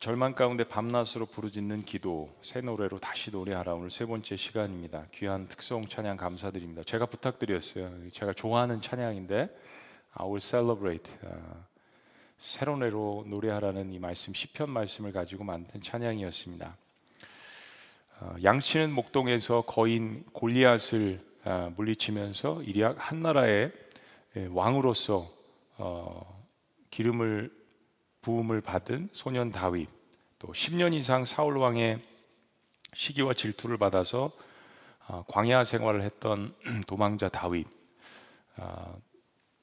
절망 가운데 밤낮으로 부르짖는 기도 새 노래로 다시 노래하라 오늘 세 번째 시간입니다. 귀한 특송 찬양 감사드립니다. 제가 부탁드렸어요. 제가 좋아하는 찬양인데 I will celebrate 아, 새로 노래로 노래하라는 이 말씀 시편 말씀을 가지고 만든 찬양이었습니다. 어, 양치는 목동에서 거인 골리앗을 아, 물리치면서 이리약 한 나라의 예, 왕으로서 어, 기름을 부음을 받은 소년 다윗 또 10년 이상 사울 왕의 시기와 질투를 받아서 아, 광야 생활을 했던 도망자 다윗 아,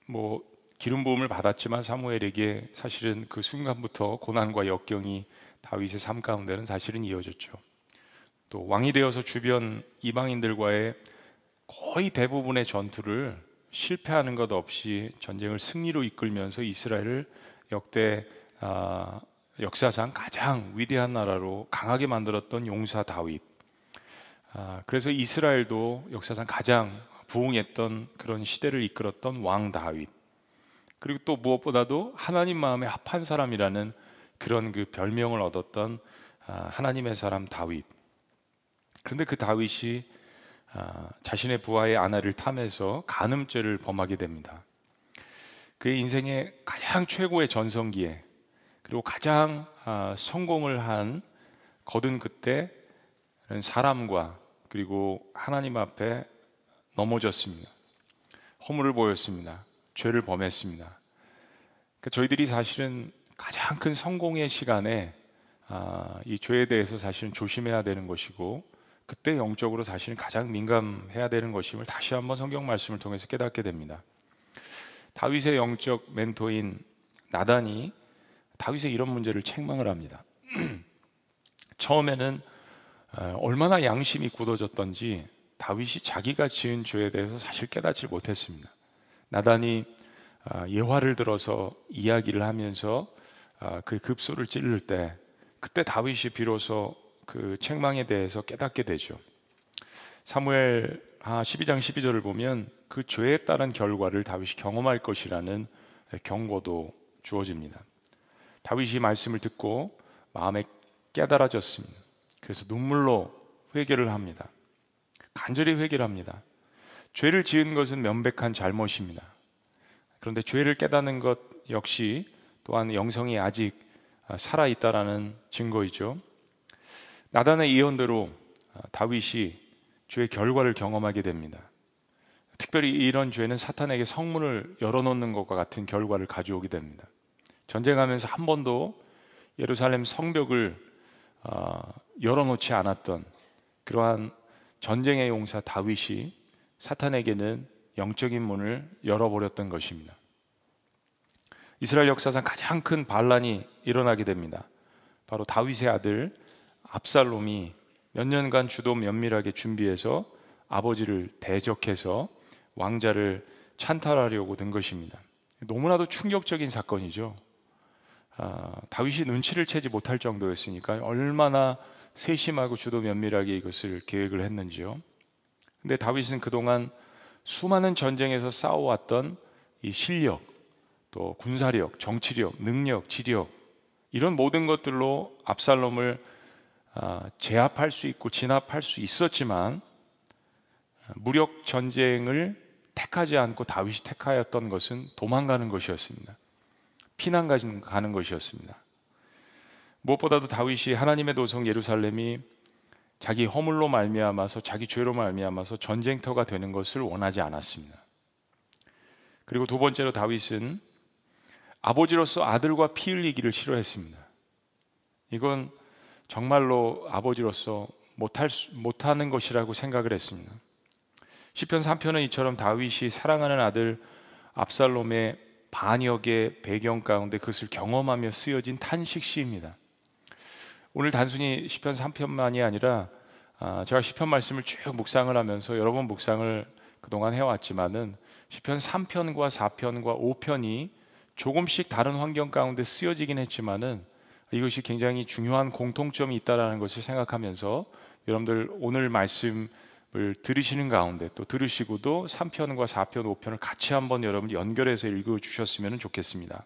뭐 기름 부음을 받았지만 사무엘에게 사실은 그 순간부터 고난과 역경이 다윗의 삶 가운데는 사실은 이어졌죠. 또 왕이 되어서 주변 이방인들과의 거의 대부분의 전투를 실패하는 것 없이 전쟁을 승리로 이끌면서 이스라엘을 역대 아, 역사상 가장 위대한 나라로 강하게 만들었던 용사 다윗. 아, 그래서 이스라엘도 역사상 가장 부흥했던 그런 시대를 이끌었던 왕 다윗. 그리고 또 무엇보다도 하나님 마음에 합한 사람이라는 그런 그 별명을 얻었던 아, 하나님의 사람 다윗. 그런데 그 다윗이 아, 자신의 부하의 아내를 탐해서 간음죄를 범하게 됩니다. 그의 인생의 가장 최고의 전성기에 그리고 가장 아, 성공을 한 거둔 그때 사람과 그리고 하나님 앞에 넘어졌습니다. 허물을 보였습니다. 죄를 범했습니다. 그러니까 저희들이 사실은 가장 큰 성공의 시간에 아, 이 죄에 대해서 사실은 조심해야 되는 것이고 그때 영적으로 사실은 가장 민감해야 되는 것임을 다시 한번 성경 말씀을 통해서 깨닫게 됩니다. 다윗의 영적 멘토인 나단이 다윗의 이런 문제를 책망을 합니다. 처음에는 어, 얼마나 양심이 굳어졌던지 다윗이 자기가 지은 죄에 대해서 사실 깨닫지 못했습니다. 나단이 아, 예화를 들어서 이야기를 하면서 아, 그 급소를 찌를 때 그때 다윗이 비로소 그 책망에 대해서 깨닫게 되죠. 사무엘 12장 12절을 보면 그 죄에 따른 결과를 다윗이 경험할 것이라는 경고도 주어집니다. 다윗이 말씀을 듣고 마음에 깨달아졌습니다. 그래서 눈물로 회개를 합니다. 간절히 회개를 합니다. 죄를 지은 것은 명백한 잘못입니다. 그런데 죄를 깨닫는 것 역시 또한 영성이 아직 살아 있다라는 증거이죠. 나단의 예언대로 다윗이 죄의 결과를 경험하게 됩니다. 특별히 이런 죄는 사탄에게 성문을 열어놓는 것과 같은 결과를 가져오게 됩니다. 전쟁하면서 한 번도 예루살렘 성벽을 어, 열어놓지 않았던 그러한 전쟁의 용사 다윗이 사탄에게는 영적인 문을 열어버렸던 것입니다. 이스라엘 역사상 가장 큰 반란이 일어나게 됩니다. 바로 다윗의 아들 압살롬이 몇 년간 주도 면밀하게 준비해서 아버지를 대적해서 왕자를 찬탈하려고 든 것입니다. 너무나도 충격적인 사건이죠. 아, 다윗이 눈치를 채지 못할 정도였으니까 얼마나 세심하고 주도 면밀하게 이것을 계획을 했는지요. 근데 다윗은 그동안 수많은 전쟁에서 싸워왔던 이 실력, 또 군사력, 정치력, 능력, 지력 이런 모든 것들로 압살롬을 아, 제압할 수 있고 진압할 수 있었지만 무력 전쟁을 택하지 않고 다윗이 택하였던 것은 도망가는 것이었습니다. 피난 가는 것이었습니다. 무엇보다도 다윗이 하나님의 도성 예루살렘이 자기 허물로 말미암아서 자기 죄로 말미암아서 전쟁터가 되는 것을 원하지 않았습니다. 그리고 두 번째로 다윗은 아버지로서 아들과 피 흘리기를 싫어했습니다. 이건 정말로 아버지로서 못할 못하는 것이라고 생각을 했습니다. 시편 3편은 이처럼 다윗이 사랑하는 아들 압살롬의 반역의 배경 가운데 그것을 경험하며 쓰여진 탄식 시입니다. 오늘 단순히 시편 3편만이 아니라 아, 제가 시편 말씀을 쭉 묵상을 하면서 여러 번 묵상을 그동안 해왔지만은 시편 3편과 4편과 5편이 조금씩 다른 환경 가운데 쓰여지긴 했지만은 이것이 굉장히 중요한 공통점이 있다라는 것을 생각하면서 여러분들 오늘 말씀 을 들으시는 가운데 또 들으시고도 3편과 4편, 5편을 같이 한번 여러분 연결해서 읽어 주셨으면 좋겠습니다.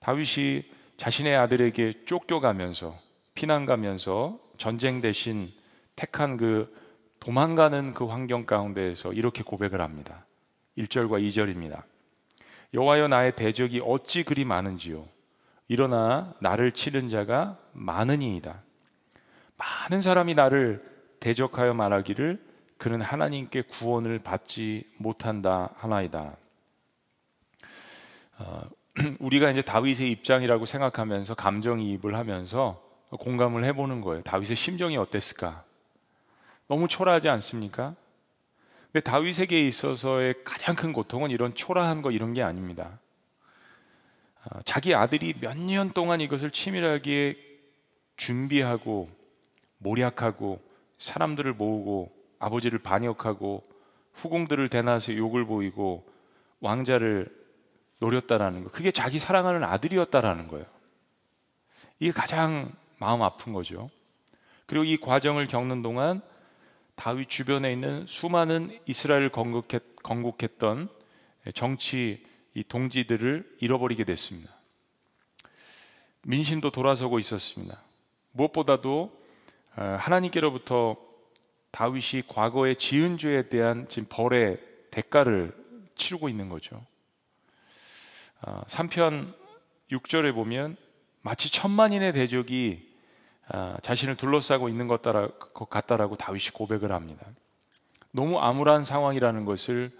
다윗이 자신의 아들에게 쫓겨가면서 피난 가면서 전쟁 대신 택한 그 도망가는 그 환경 가운데에서 이렇게 고백을 합니다. 1절과 2절입니다. 여호와여 나의 대적이 어찌 그리 많은지요 일어나 나를 치는 자가 많으니이다. 많은 사람이 나를 대적하여 말하기를 그는 하나님께 구원을 받지 못한다 하나이다. 어, 우리가 이제 다윗의 입장이라고 생각하면서 감정이입을 하면서 공감을 해보는 거예요. 다윗의 심정이 어땠을까? 너무 초라하지 않습니까? 근데 다윗에게 있어서의 가장 큰 고통은 이런 초라한 거 이런 게 아닙니다. 아, 자기 아들이 몇 년 동안 이것을 치밀하게 준비하고 모략하고 사람들을 모으고 아버지를 반역하고 후궁들을 대나서 욕을 보이고 왕자를 노렸다라는 거. 그게 자기 사랑하는 아들이었다라는 거예요. 이게 가장 마음 아픈 거죠. 그리고 이 과정을 겪는 동안 다윗 주변에 있는 수많은 이스라엘 건국했, 건국했던 정치 이 동지들을 잃어버리게 됐습니다. 민심도 돌아서고 있었습니다. 무엇보다도 어, 하나님께로부터 다윗이 과거에 지은 죄에 대한 지금 벌의 대가를 치르고 있는 거죠. 3편 어, 6절에 보면 마치 천만인의 대적이 어, 자신을 둘러싸고 있는 것 같다라고 다윗이 고백을 합니다. 너무 암울한 상황이라는 것을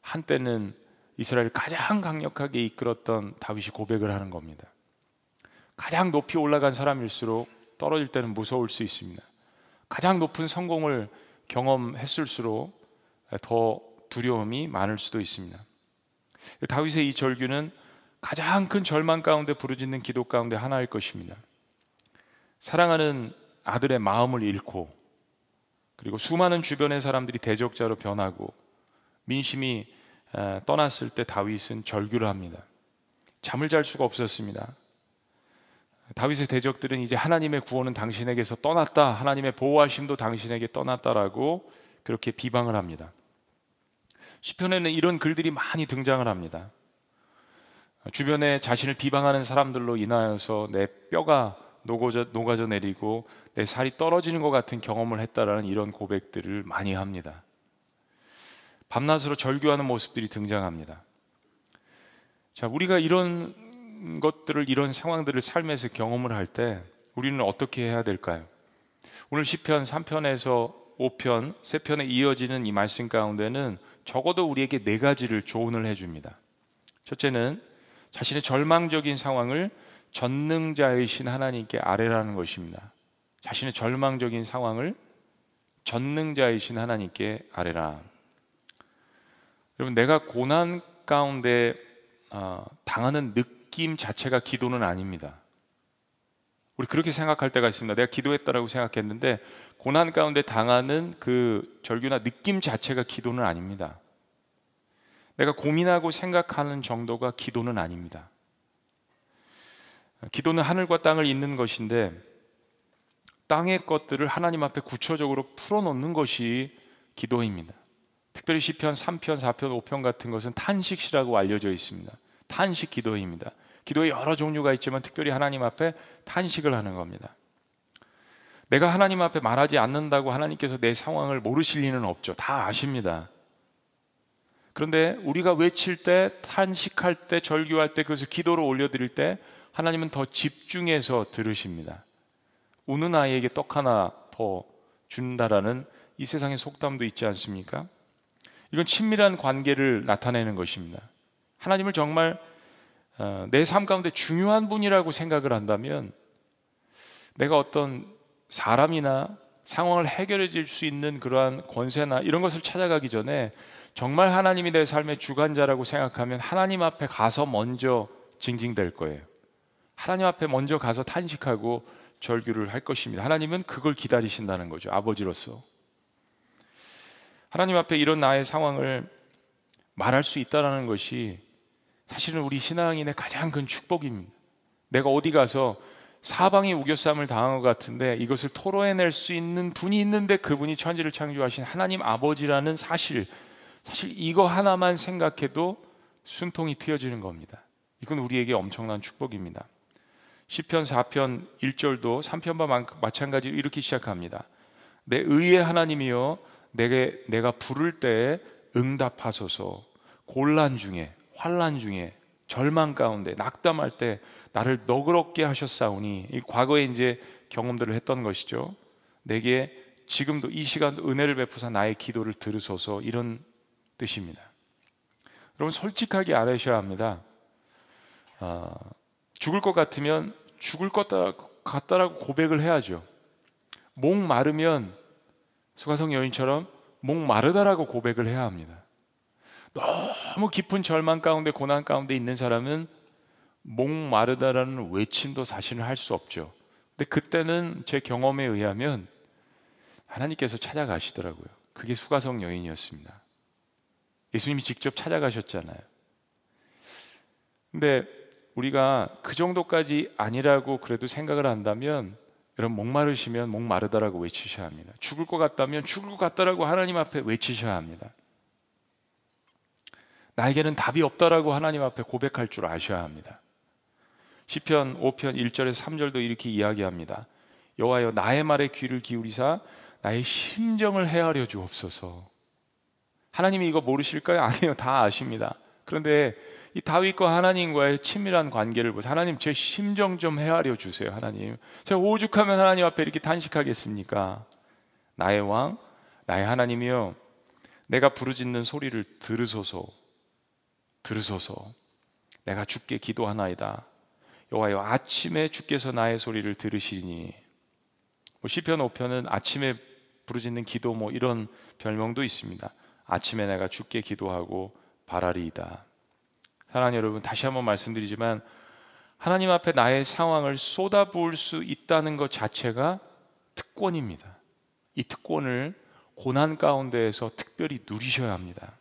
한때는 이스라엘 가장 강력하게 이끌었던 다윗이 고백을 하는 겁니다. 가장 높이 올라간 사람일수록 떨어질 때는 무서울 수 있습니다. 가장 높은 성공을 경험했을수록 더 두려움이 많을 수도 있습니다. 다윗의 이 절규는 가장 큰 절망 가운데 부르짖는 기도 가운데 하나일 것입니다. 사랑하는 아들의 마음을 잃고 그리고 수많은 주변의 사람들이 대적자로 변하고 민심이 떠났을 때 다윗은 절규를 합니다. 잠을 잘 수가 없었습니다. 다윗의 대적들은 이제 하나님의 구원은 당신에게서 떠났다. 하나님의 보호하심도 당신에게 떠났다라고 그렇게 비방을 합니다. 시편에는 이런 글들이 많이 등장을 합니다. 주변에 자신을 비방하는 사람들로 인하여서 내 뼈가 녹아져, 녹아져 내리고 내 살이 떨어지는 것 같은 경험을 했다라는 이런 고백들을 많이 합니다. 밤낮으로 절규하는 모습들이 등장합니다. 자, 우리가 이런 것들을 이런 상황들을 삶에서 경험을 할 때 우리는 어떻게 해야 될까요? 오늘 시편 3편에서 5편, 3편에 이어지는 이 말씀 가운데는 적어도 우리에게 네 가지를 조언을 해 줍니다. 첫째는 자신의 절망적인 상황을 전능자이신 하나님께 아뢰라는 것입니다. 자신의 절망적인 상황을 전능자이신 하나님께 아뢰라. 여러분 내가 고난 가운데 어, 당하는 느 낌 자체가 기도는 아닙니다. 우리 그렇게 생각할 때가 있습니다. 내가 기도했다라고 생각했는데 고난 가운데 당하는 그 절규나 느낌 자체가 기도는 아닙니다. 내가 고민하고 생각하는 정도가 기도는 아닙니다. 기도는 하늘과 땅을 잇는 것인데 땅의 것들을 하나님 앞에 구체적으로 풀어놓는 것이 기도입니다. 특별히 시편 3편, 4편, 5편 같은 것은 탄식시라고 알려져 있습니다. 탄식 기도입니다. 기도에 여러 종류가 있지만 특별히 하나님 앞에 탄식을 하는 겁니다. 내가 하나님 앞에 말하지 않는다고 하나님께서 내 상황을 모르실 리는 없죠. 다 아십니다. 그런데 우리가 외칠 때, 탄식할 때, 절규할 때, 그것을 기도로 올려드릴 때 하나님은 더 집중해서 들으십니다. 우는 아이에게 떡 하나 더 준다라는 이 세상의 속담도 있지 않습니까? 이건 친밀한 관계를 나타내는 것입니다. 하나님을 정말 어, 내 삶 가운데 중요한 분이라고 생각을 한다면 내가 어떤 사람이나 상황을 해결해 줄 수 있는 그러한 권세나 이런 것을 찾아가기 전에 정말 하나님이 내 삶의 주관자라고 생각하면 하나님 앞에 가서 먼저 징징댈 거예요. 하나님 앞에 먼저 가서 탄식하고 절규를 할 것입니다. 하나님은 그걸 기다리신다는 거죠. 아버지로서. 하나님 앞에 이런 나의 상황을 말할 수 있다라는 것이 사실은 우리 신앙인의 가장 큰 축복입니다. 내가 어디 가서 사방이 우겨쌈을 당한 것 같은데 이것을 토로해낼 수 있는 분이 있는데 그분이 천지를 창조하신 하나님 아버지라는 사실, 사실 이거 하나만 생각해도 숨통이 트여지는 겁니다. 이건 우리에게 엄청난 축복입니다. 시편 4편 1절도 3편과 마찬가지로 이렇게 시작합니다. 내 의의 하나님이여 내게 내가 부를 때 응답하소서. 곤란 중에 환란 중에 절망 가운데 낙담할 때 나를 너그럽게 하셨사오니 이 과거에 이제 경험들을 했던 것이죠. 내게 지금도 이 시간 은혜를 베푸사 나의 기도를 들으소서 이런 뜻입니다. 여러분 솔직하게 알아셔야 합니다. 어, 죽을 것 같으면 죽을 것 같다라고 고백을 해야죠. 목 마르면 수가성 여인처럼 목 마르다라고 고백을 해야 합니다. 너무 깊은 절망 가운데 고난 가운데 있는 사람은 목 마르다라는 외침도 사실은 할 수 없죠. 근데 그때는 제 경험에 의하면 하나님께서 찾아가시더라고요. 그게 수가성 여인이었습니다. 예수님이 직접 찾아가셨잖아요. 근데 우리가 그 정도까지 아니라고 그래도 생각을 한다면 여러분 목마르시면 목마르다라고 외치셔야 합니다. 죽을 것 같다면 죽을 것 같다라고 하나님 앞에 외치셔야 합니다. 나에게는 답이 없다라고 하나님 앞에 고백할 줄 아셔야 합니다. 시편 5편 1절에서 3절도 이렇게 이야기합니다. 여호와여 나의 말에 귀를 기울이사 나의 심정을 헤아려 주옵소서. 하나님이 이거 모르실까요? 아니요, 다 아십니다. 그런데 이 다윗과 하나님과의 친밀한 관계를 보세요. 하나님 제 심정 좀 헤아려 주세요. 하나님. 제가 오죽하면 하나님 앞에 이렇게 단식하겠습니까? 나의 왕, 나의 하나님이요. 내가 부르짖는 소리를 들으소서. 들으소서. 내가 주께 기도하나이다. 여호와여 아침에 주께서 나의 소리를 들으시니 뭐 시편 5편은 아침에 부르짖는 기도 뭐 이런 별명도 있습니다. 아침에 내가 주께 기도하고 바라리이다. 사랑하는 여러분, 다시 한번 말씀드리지만 하나님 앞에 나의 상황을 쏟아부을 수 있다는 것 자체가 특권입니다. 이 특권을 고난 가운데에서 특별히 누리셔야 합니다.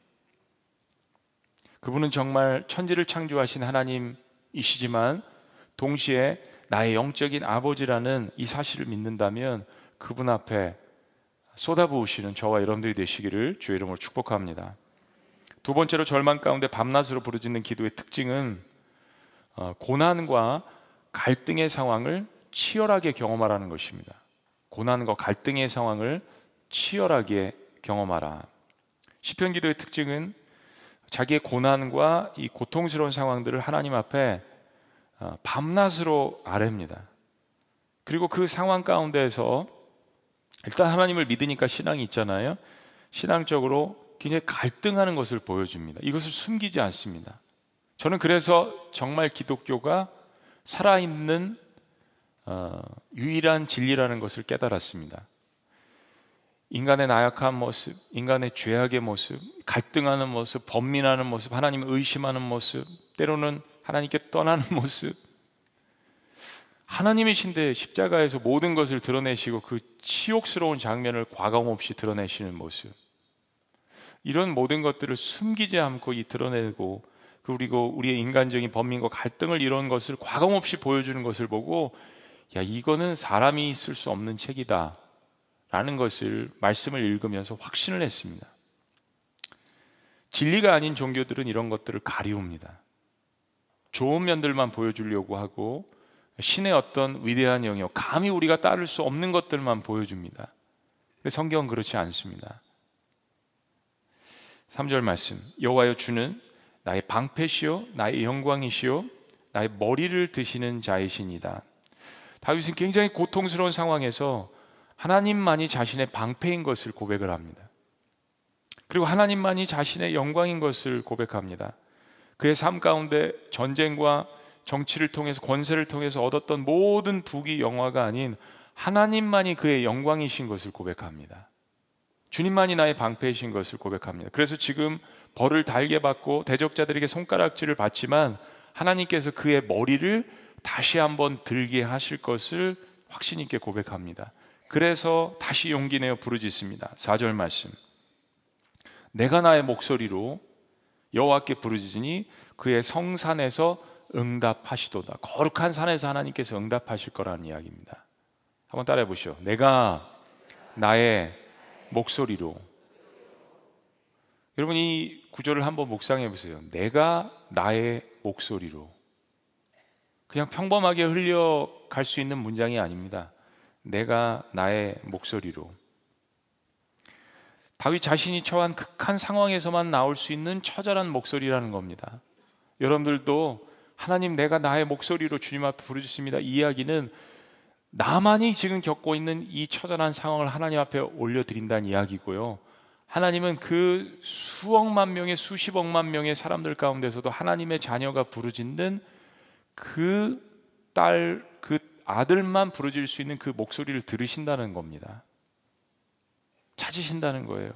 그분은 정말 천지를 창조하신 하나님이시지만 동시에 나의 영적인 아버지라는 이 사실을 믿는다면 그분 앞에 쏟아부으시는 저와 여러분들이 되시기를 주의 이름으로 축복합니다. 두 번째로 절망 가운데 밤낮으로 부르짖는 기도의 특징은 어, 고난과 갈등의 상황을 치열하게 경험하라는 것입니다. 고난과 갈등의 상황을 치열하게 경험하라. 시편 기도의 특징은 자기의 고난과 이 고통스러운 상황들을 하나님 앞에 어, 밤낮으로 아뢰입니다. 그리고 그 상황 가운데에서 일단 하나님을 믿으니까 신앙이 있잖아요. 신앙적으로 굉장히 갈등하는 것을 보여줍니다. 이것을 숨기지 않습니다. 저는 그래서 정말 기독교가 살아있는 어, 유일한 진리라는 것을 깨달았습니다. 인간의 나약한 모습, 인간의 죄악의 모습, 갈등하는 모습, 번민하는 모습, 하나님을 의심하는 모습, 때로는 하나님께 떠나는 모습. 하나님이신데 십자가에서 모든 것을 드러내시고 그 치욕스러운 장면을 과감 없이 드러내시는 모습. 이런 모든 것들을 숨기지 않고 이 드러내고 그리고 우리의 인간적인 범민과 갈등을 이런 것을 과감 없이 보여주는 것을 보고 야 이거는 사람이 쓸 수 없는 책이다 라는 것을 말씀을 읽으면서 확신을 했습니다. 진리가 아닌 종교들은 이런 것들을 가리웁니다. 좋은 면들만 보여주려고 하고 신의 어떤 위대한 영역, 감히 우리가 따를 수 없는 것들만 보여줍니다. 성경은 그렇지 않습니다. 3절 말씀 여호와여 주는 나의 방패시요 나의 영광이시요 나의 머리를 드시는 자이시니다. 다윗은 굉장히 고통스러운 상황에서 하나님만이 자신의 방패인 것을 고백을 합니다. 그리고 하나님만이 자신의 영광인 것을 고백합니다. 그의 삶 가운데 전쟁과 정치를 통해서 권세를 통해서 얻었던 모든 부귀 영화가 아닌 하나님만이 그의 영광이신 것을 고백합니다. 주님만이 나의 방패이신 것을 고백합니다. 그래서 지금 벌을 달게 받고 대적자들에게 손가락질을 받지만 하나님께서 그의 머리를 다시 한번 들게 하실 것을 확신 있게 고백합니다. 그래서 다시 용기 내어 부르짖습니다. 4절 말씀. 내가 나의 목소리로 여호와께 부르짖으니 그의 성산에서 응답하시도다. 거룩한 산에서 하나님께서 응답하실 거라는 이야기입니다. 한번 따라해 보시오. 내가 나의 목소리로 여러분 이 구절을 한번 묵상해 보세요. 내가 나의 목소리로 그냥 평범하게 흘려갈 수 있는 문장이 아닙니다. 내가 나의 목소리로. 다윗 자신이 처한 극한 상황에서만 나올 수 있는 처절한 목소리라는 겁니다. 여러분들도 하나님 내가 나의 목소리로 주님 앞에 부르짖습니다. 이 이야기는 나만이 지금 겪고 있는 이 처절한 상황을 하나님 앞에 올려드린다는 이야기고요. 하나님은 그 수억만 명의 수십억만 명의 사람들 가운데서도 하나님의 자녀가 부르짖는 그 딸, 그 아들만 부르짖을 수 있는 그 목소리를 들으신다는 겁니다. 찾으신다는 거예요.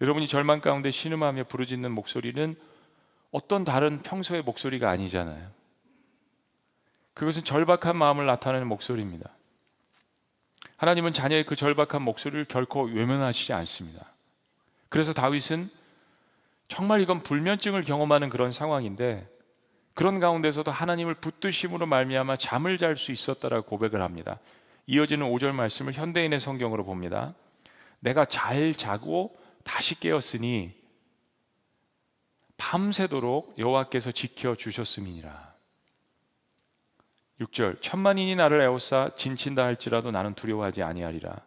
여러분이 절망 가운데 신음하며 부르짖는 목소리는 어떤 다른 평소의 목소리가 아니잖아요. 그것은 절박한 마음을 나타내는 목소리입니다. 하나님은 자녀의 그 절박한 목소리를 결코 외면하시지 않습니다. 그래서 다윗은 정말 이건 불면증을 경험하는 그런 상황인데 그런 가운데서도 하나님을 붙드심으로 말미암아 잠을 잘 수 있었다라고 고백을 합니다. 이어지는 5절 말씀을 현대인의 성경으로 봅니다. 내가 잘 자고 다시 깨었으니 밤새도록 여호와께서 지켜 주셨음이니라. 6절 천만인이 나를 에워싸 진친다 할지라도 나는 두려워하지 아니하리라.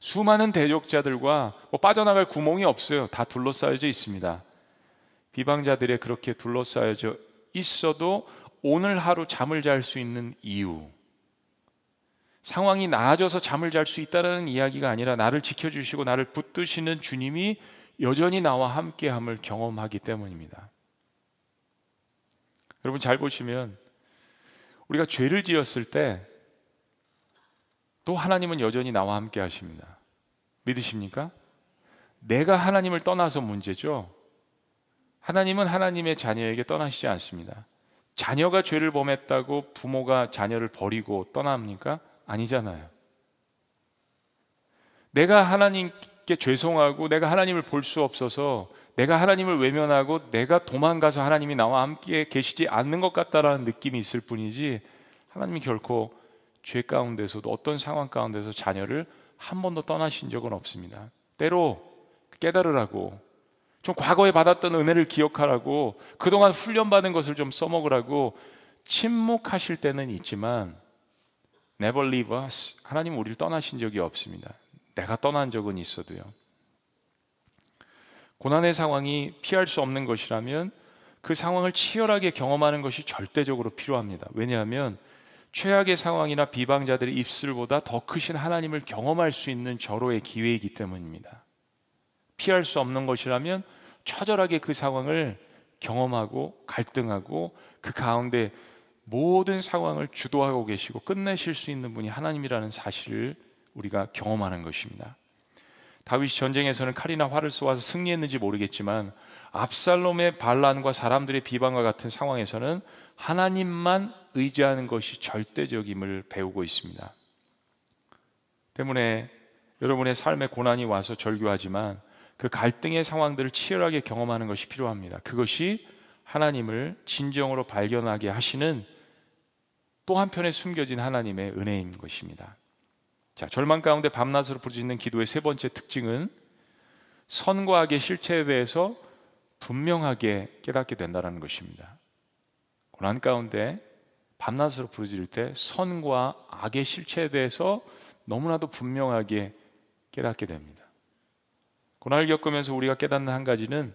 수많은 대적자들과 뭐 빠져나갈 구멍이 없어요. 다 둘러싸여져 있습니다. 비방자들의 그렇게 둘러싸여져 있어도 오늘 하루 잠을 잘 수 있는 이유. 상황이 나아져서 잠을 잘 수 있다라는 이야기가 아니라 나를 지켜주시고 나를 붙드시는 주님이 여전히 나와 함께함을 경험하기 때문입니다. 여러분 잘 보시면 우리가 죄를 지었을 때 또 하나님은 여전히 나와 함께 하십니다. 믿으십니까? 내가 하나님을 떠나서 문제죠. 하나님은 하나님의 자녀에게 떠나시지 않습니다. 자녀가 죄를 범했다고 부모가 자녀를 버리고 떠납니까? 아니잖아요. 내가 하나님께 죄송하고 내가 하나님을 볼 수 없어서 내가 하나님을 외면하고 내가 도망가서 하나님이 나와 함께 계시지 않는 것 같다라는 느낌이 있을 뿐이지 하나님이 결코 죄 가운데서도 어떤 상황 가운데서 자녀를 한 번도 떠나신 적은 없습니다. 때로 깨달으라고 좀 과거에 받았던 은혜를 기억하라고 그동안 훈련받은 것을 좀 써먹으라고 침묵하실 때는 있지만 never leave us 하나님 우리를 떠나신 적이 없습니다. 내가 떠난 적은 있어도요. 고난의 상황이 피할 수 없는 것이라면 그 상황을 치열하게 경험하는 것이 절대적으로 필요합니다. 왜냐하면 최악의 상황이나 비방자들의 입술보다 더 크신 하나님을 경험할 수 있는 절호의 기회이기 때문입니다. 피할 수 없는 것이라면 처절하게 그 상황을 경험하고 갈등하고 그 가운데 모든 상황을 주도하고 계시고 끝내실 수 있는 분이 하나님이라는 사실을 우리가 경험하는 것입니다. 다윗이 전쟁에서는 칼이나 활을 쏘아서 승리했는지 모르겠지만 압살롬의 반란과 사람들의 비방과 같은 상황에서는 하나님만 의지하는 것이 절대적임을 배우고 있습니다. 때문에 여러분의 삶에 고난이 와서 절규하지만 그 갈등의 상황들을 치열하게 경험하는 것이 필요합니다. 그것이 하나님을 진정으로 발견하게 하시는 또 한편에 숨겨진 하나님의 은혜인 것입니다. 자, 절망 가운데 밤낮으로 부르짖는 기도의 세 번째 특징은 선과 악의 실체에 대해서 분명하게 깨닫게 된다는 것입니다. 고난 가운데 밤낮으로 부르짖을 때 선과 악의 실체에 대해서 너무나도 분명하게 깨닫게 됩니다. 고난을 겪으면서 우리가 깨닫는 한 가지는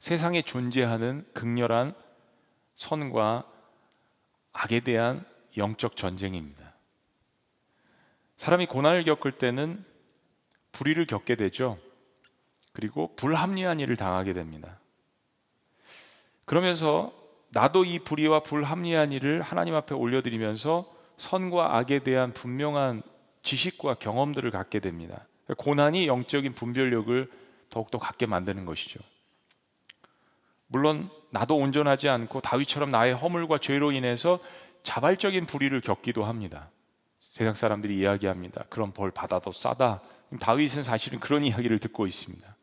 세상에 존재하는 극렬한 선과 악에 대한 영적 전쟁입니다. 사람이 고난을 겪을 때는 불의를 겪게 되죠. 그리고 불합리한 일을 당하게 됩니다. 그러면서 나도 이 불의와 불합리한 일을 하나님 앞에 올려드리면서 선과 악에 대한 분명한 지식과 경험들을 갖게 됩니다. 고난이 영적인 분별력을 더욱더 갖게 만드는 것이죠. 물론 나도 온전하지 않고 다윗처럼 나의 허물과 죄로 인해서 자발적인 불의를 겪기도 합니다. 세상 사람들이 이야기합니다. 그런 벌 받아도 싸다. 다윗은 사실은 그런 이야기를 듣고 있습니다.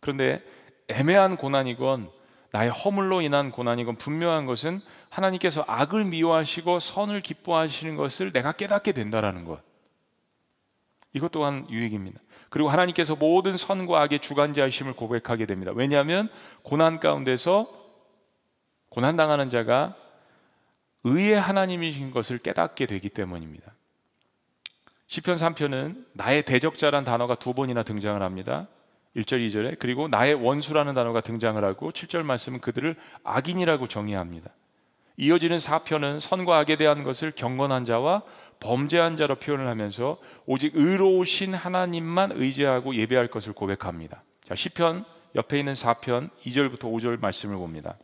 그런데 애매한 고난이건 나의 허물로 인한 고난이건 분명한 것은 하나님께서 악을 미워하시고 선을 기뻐하시는 것을 내가 깨닫게 된다라는 것. 이것 또한 유익입니다. 그리고 하나님께서 모든 선과 악의 주관자이심을 고백하게 됩니다. 왜냐하면 고난 가운데서 고난 당하는 자가 의의 하나님이신 것을 깨닫게 되기 때문입니다. 시편 3편은 나의 대적자란 단어가 두 번이나 등장을 합니다. 1절, 2절에 그리고 나의 원수라는 단어가 등장을 하고 7절 말씀은 그들을 악인이라고 정의합니다. 이어지는 4편은 선과 악에 대한 것을 경건한 자와 범죄한 자로 표현을 하면서 오직 의로우신 하나님만 의지하고 예배할 것을 고백합니다. 자, 시편 옆에 있는 4편 2절부터 5절 말씀을 봅니다.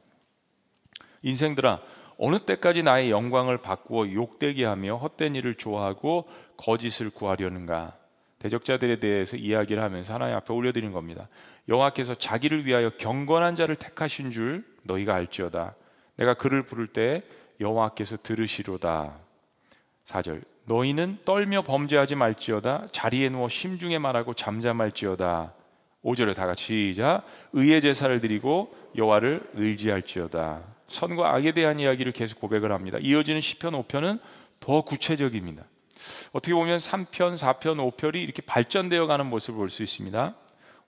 인생들아 어느 때까지 나의 영광을 바꾸어 욕되게 하며 헛된 일을 좋아하고 거짓을 구하려는가? 대적자들에 대해서 이야기를 하면서 하나님 앞에 올려드린 겁니다. 여호와께서 자기를 위하여 경건한 자를 택하신 줄 너희가 알지어다. 내가 그를 부를 때 여호와께서 들으시로다. 4절 너희는 떨며 범죄하지 말지어다. 자리에 누워 심중에 말하고 잠잠할지어다. 5절에 다 같이 시작. 의의 제사를 드리고 여호와를 의지할지어다. 선과 악에 대한 이야기를 계속 고백을 합니다. 이어지는 시편 5편은 더 구체적입니다. 어떻게 보면 3편, 4편, 5편이 이렇게 발전되어 가는 모습을 볼 수 있습니다.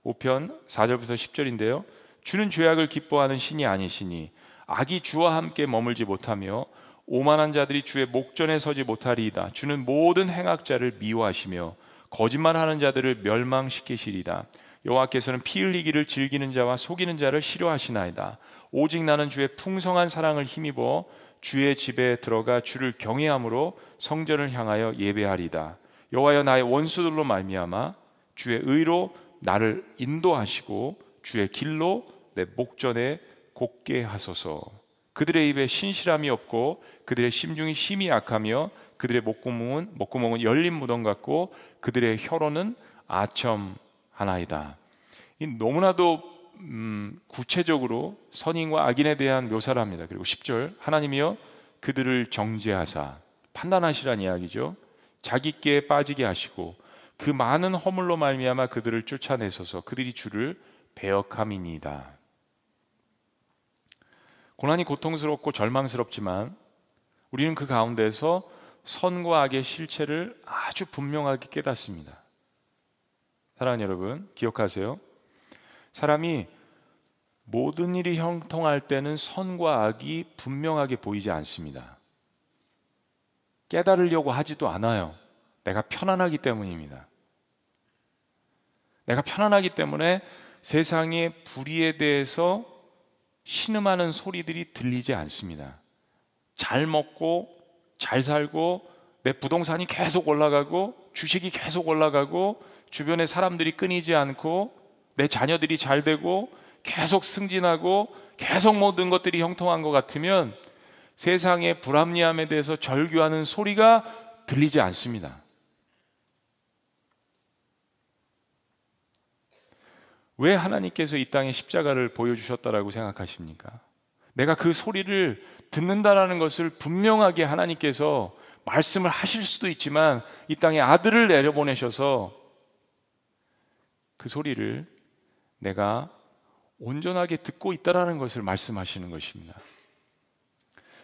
5편 4절부터 10절인데요. 주는 죄악을 기뻐하는 신이 아니시니 악이 주와 함께 머물지 못하며 오만한 자들이 주의 목전에 서지 못하리이다. 주는 모든 행악자를 미워하시며 거짓말하는 자들을 멸망시키시리다. 여호와께서는 피 흘리기를 즐기는 자와 속이는 자를 싫어하시나이다. 오직 나는 주의 풍성한 사랑을 힘입어 주의 집에 들어가 주를 경외함으로 성전을 향하여 예배하리다. 여호와여 나의 원수들로 말미암아 주의 의로 나를 인도하시고 주의 길로 내 목전에 곱게 하소서. 그들의 입에 신실함이 없고 그들의 심중이 심히 약하며 그들의 목구멍은 목구멍은 열린 무덤 같고 그들의 혀로는 아첨 하나이다. 이 너무나도 음, 구체적으로 선인과 악인에 대한 묘사를 합니다. 그리고 10절 하나님이여 그들을 정죄하사 판단하시란 이야기죠. 자기께 빠지게 하시고 그 많은 허물로 말미암아 그들을 쫓아내소서 그들이 주를 배역함이니이다. 고난이 고통스럽고 절망스럽지만 우리는 그 가운데서 선과 악의 실체를 아주 분명하게 깨닫습니다. 사랑하는 여러분, 기억하세요. 사람이 모든 일이 형통할 때는 선과 악이 분명하게 보이지 않습니다. 깨달으려고 하지도 않아요. 내가 편안하기 때문입니다. 내가 편안하기 때문에 세상의 불의에 대해서 신음하는 소리들이 들리지 않습니다. 잘 먹고 잘 살고 내 부동산이 계속 올라가고 주식이 계속 올라가고 주변에 사람들이 끊이지 않고 내 자녀들이 잘 되고 계속 승진하고 계속 모든 것들이 형통한 것 같으면 세상의 불합리함에 대해서 절규하는 소리가 들리지 않습니다. 왜 하나님께서 이 땅에 십자가를 보여주셨다라고 생각하십니까? 내가 그 소리를 듣는다라는 것을 분명하게 하나님께서 말씀을 하실 수도 있지만 이 땅에 아들을 내려보내셔서 그 소리를 내가 온전하게 듣고 있다라는 것을 말씀하시는 것입니다.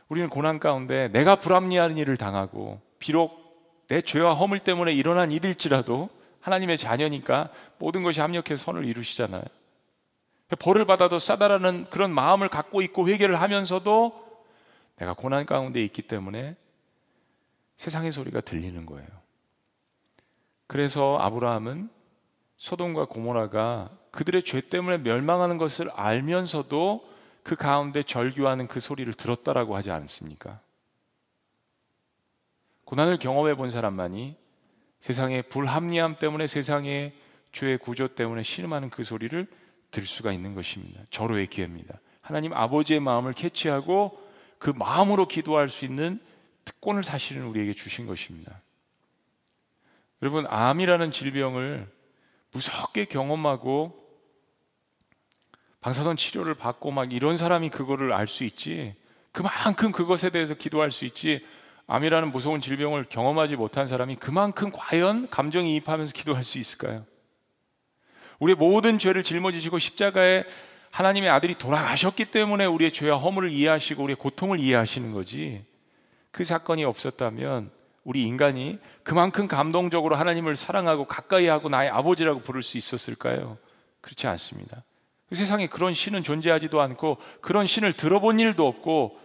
우리는 고난 가운데 내가 불합리한 일을 당하고 비록 내 죄와 허물 때문에 일어난 일일지라도 하나님의 자녀니까 모든 것이 합력해서 선을 이루시잖아요. 벌을 받아도 싸다라는 그런 마음을 갖고 있고 회개를 하면서도 내가 고난 가운데 있기 때문에 세상의 소리가 들리는 거예요. 그래서 아브라함은 소돔과 고모라가 그들의 죄 때문에 멸망하는 것을 알면서도 그 가운데 절규하는 그 소리를 들었다라고 하지 않습니까? 고난을 경험해 본 사람만이 세상의 불합리함 때문에 세상의 죄의 구조 때문에 신음하는 그 소리를 들 수가 있는 것입니다. 절호의 기회입니다. 하나님 아버지의 마음을 캐치하고 그 마음으로 기도할 수 있는 특권을 사실은 우리에게 주신 것입니다. 여러분, 암이라는 질병을 무섭게 경험하고 방사선 치료를 받고 막 이런 사람이 그거를 알 수 있지. 그만큼 그것에 대해서 기도할 수 있지. 암이라는 무서운 질병을 경험하지 못한 사람이 그만큼 과연 감정이입하면서 기도할 수 있을까요? 우리의 모든 죄를 짊어지시고 십자가에 하나님의 아들이 돌아가셨기 때문에 우리의 죄와 허물을 이해하시고 우리의 고통을 이해하시는 거지. 그 사건이 없었다면 우리 인간이 그만큼 감동적으로 하나님을 사랑하고 가까이 하고 나의 아버지라고 부를 수 있었을까요? 그렇지 않습니다. 그 세상에 그런 신은 존재하지도 않고 그런 신을 들어본 일도 없고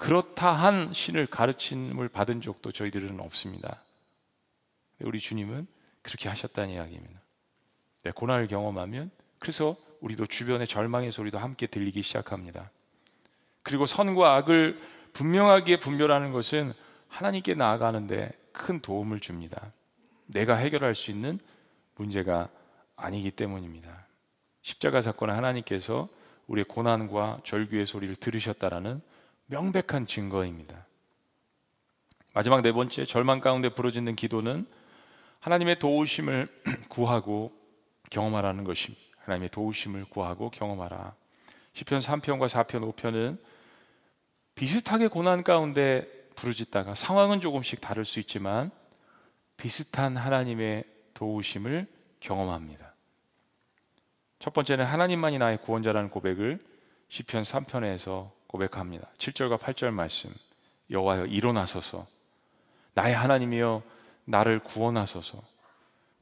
그렇다 한 신을 가르침을 받은 적도 저희들은 없습니다. 우리 주님은 그렇게 하셨다는 이야기입니다. 네, 고난을 경험하면 그래서 우리도 주변의 절망의 소리도 함께 들리기 시작합니다. 그리고 선과 악을 분명하게 분별하는 것은 하나님께 나아가는데 큰 도움을 줍니다. 내가 해결할 수 있는 문제가 아니기 때문입니다. 십자가 사건은 하나님께서 우리의 고난과 절규의 소리를 들으셨다라는 명백한 증거입니다. 마지막 네 번째 절망 가운데 부러지는 기도는 하나님의 도우심을 구하고 경험하라는 것입니다. 하나님의 도우심을 구하고 경험하라. 시편 3편과 4편, 5편은 비슷하게 고난 가운데 부르짖다가 상황은 조금씩 다를 수 있지만 비슷한 하나님의 도우심을 경험합니다. 첫 번째는 하나님만이 나의 구원자라는 고백을 시편 3편에서 고백합니다. 7절과 8절 말씀. 여호와여 일어나소서. 나의 하나님이여 나를 구원하소서.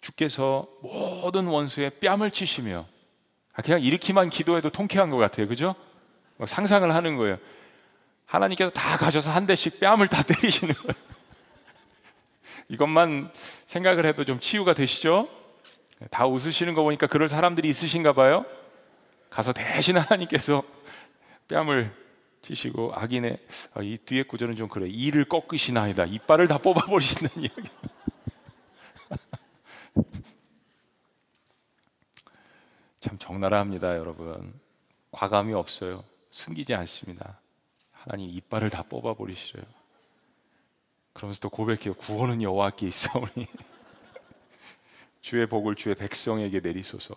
주께서 모든 원수의 뺨을 치시며 아, 그냥 이렇게만 기도해도 통쾌한 것 같아요. 그죠? 상상을 하는 거예요. 하나님께서 다 가셔서 한 대씩 뺨을 다 때리시는 거예요. 이것만 생각을 해도 좀 치유가 되시죠? 다 웃으시는 거 보니까 그럴 사람들이 있으신가 봐요. 가서 대신 하나님께서 뺨을 치시고 악인의 아, 이 뒤에 구절은 좀 그래 이를 꺾으시나이다 이빨을 다 뽑아버리시는 이야기. 참 적나라합니다, 여러분. 과감이 없어요. 숨기지 않습니다. 하나님 이빨을 다 뽑아버리시래요. 그러면서 또 고백해요. 구원은 여호와께 있사오니 주의 복을 주의 백성에게 내리소서.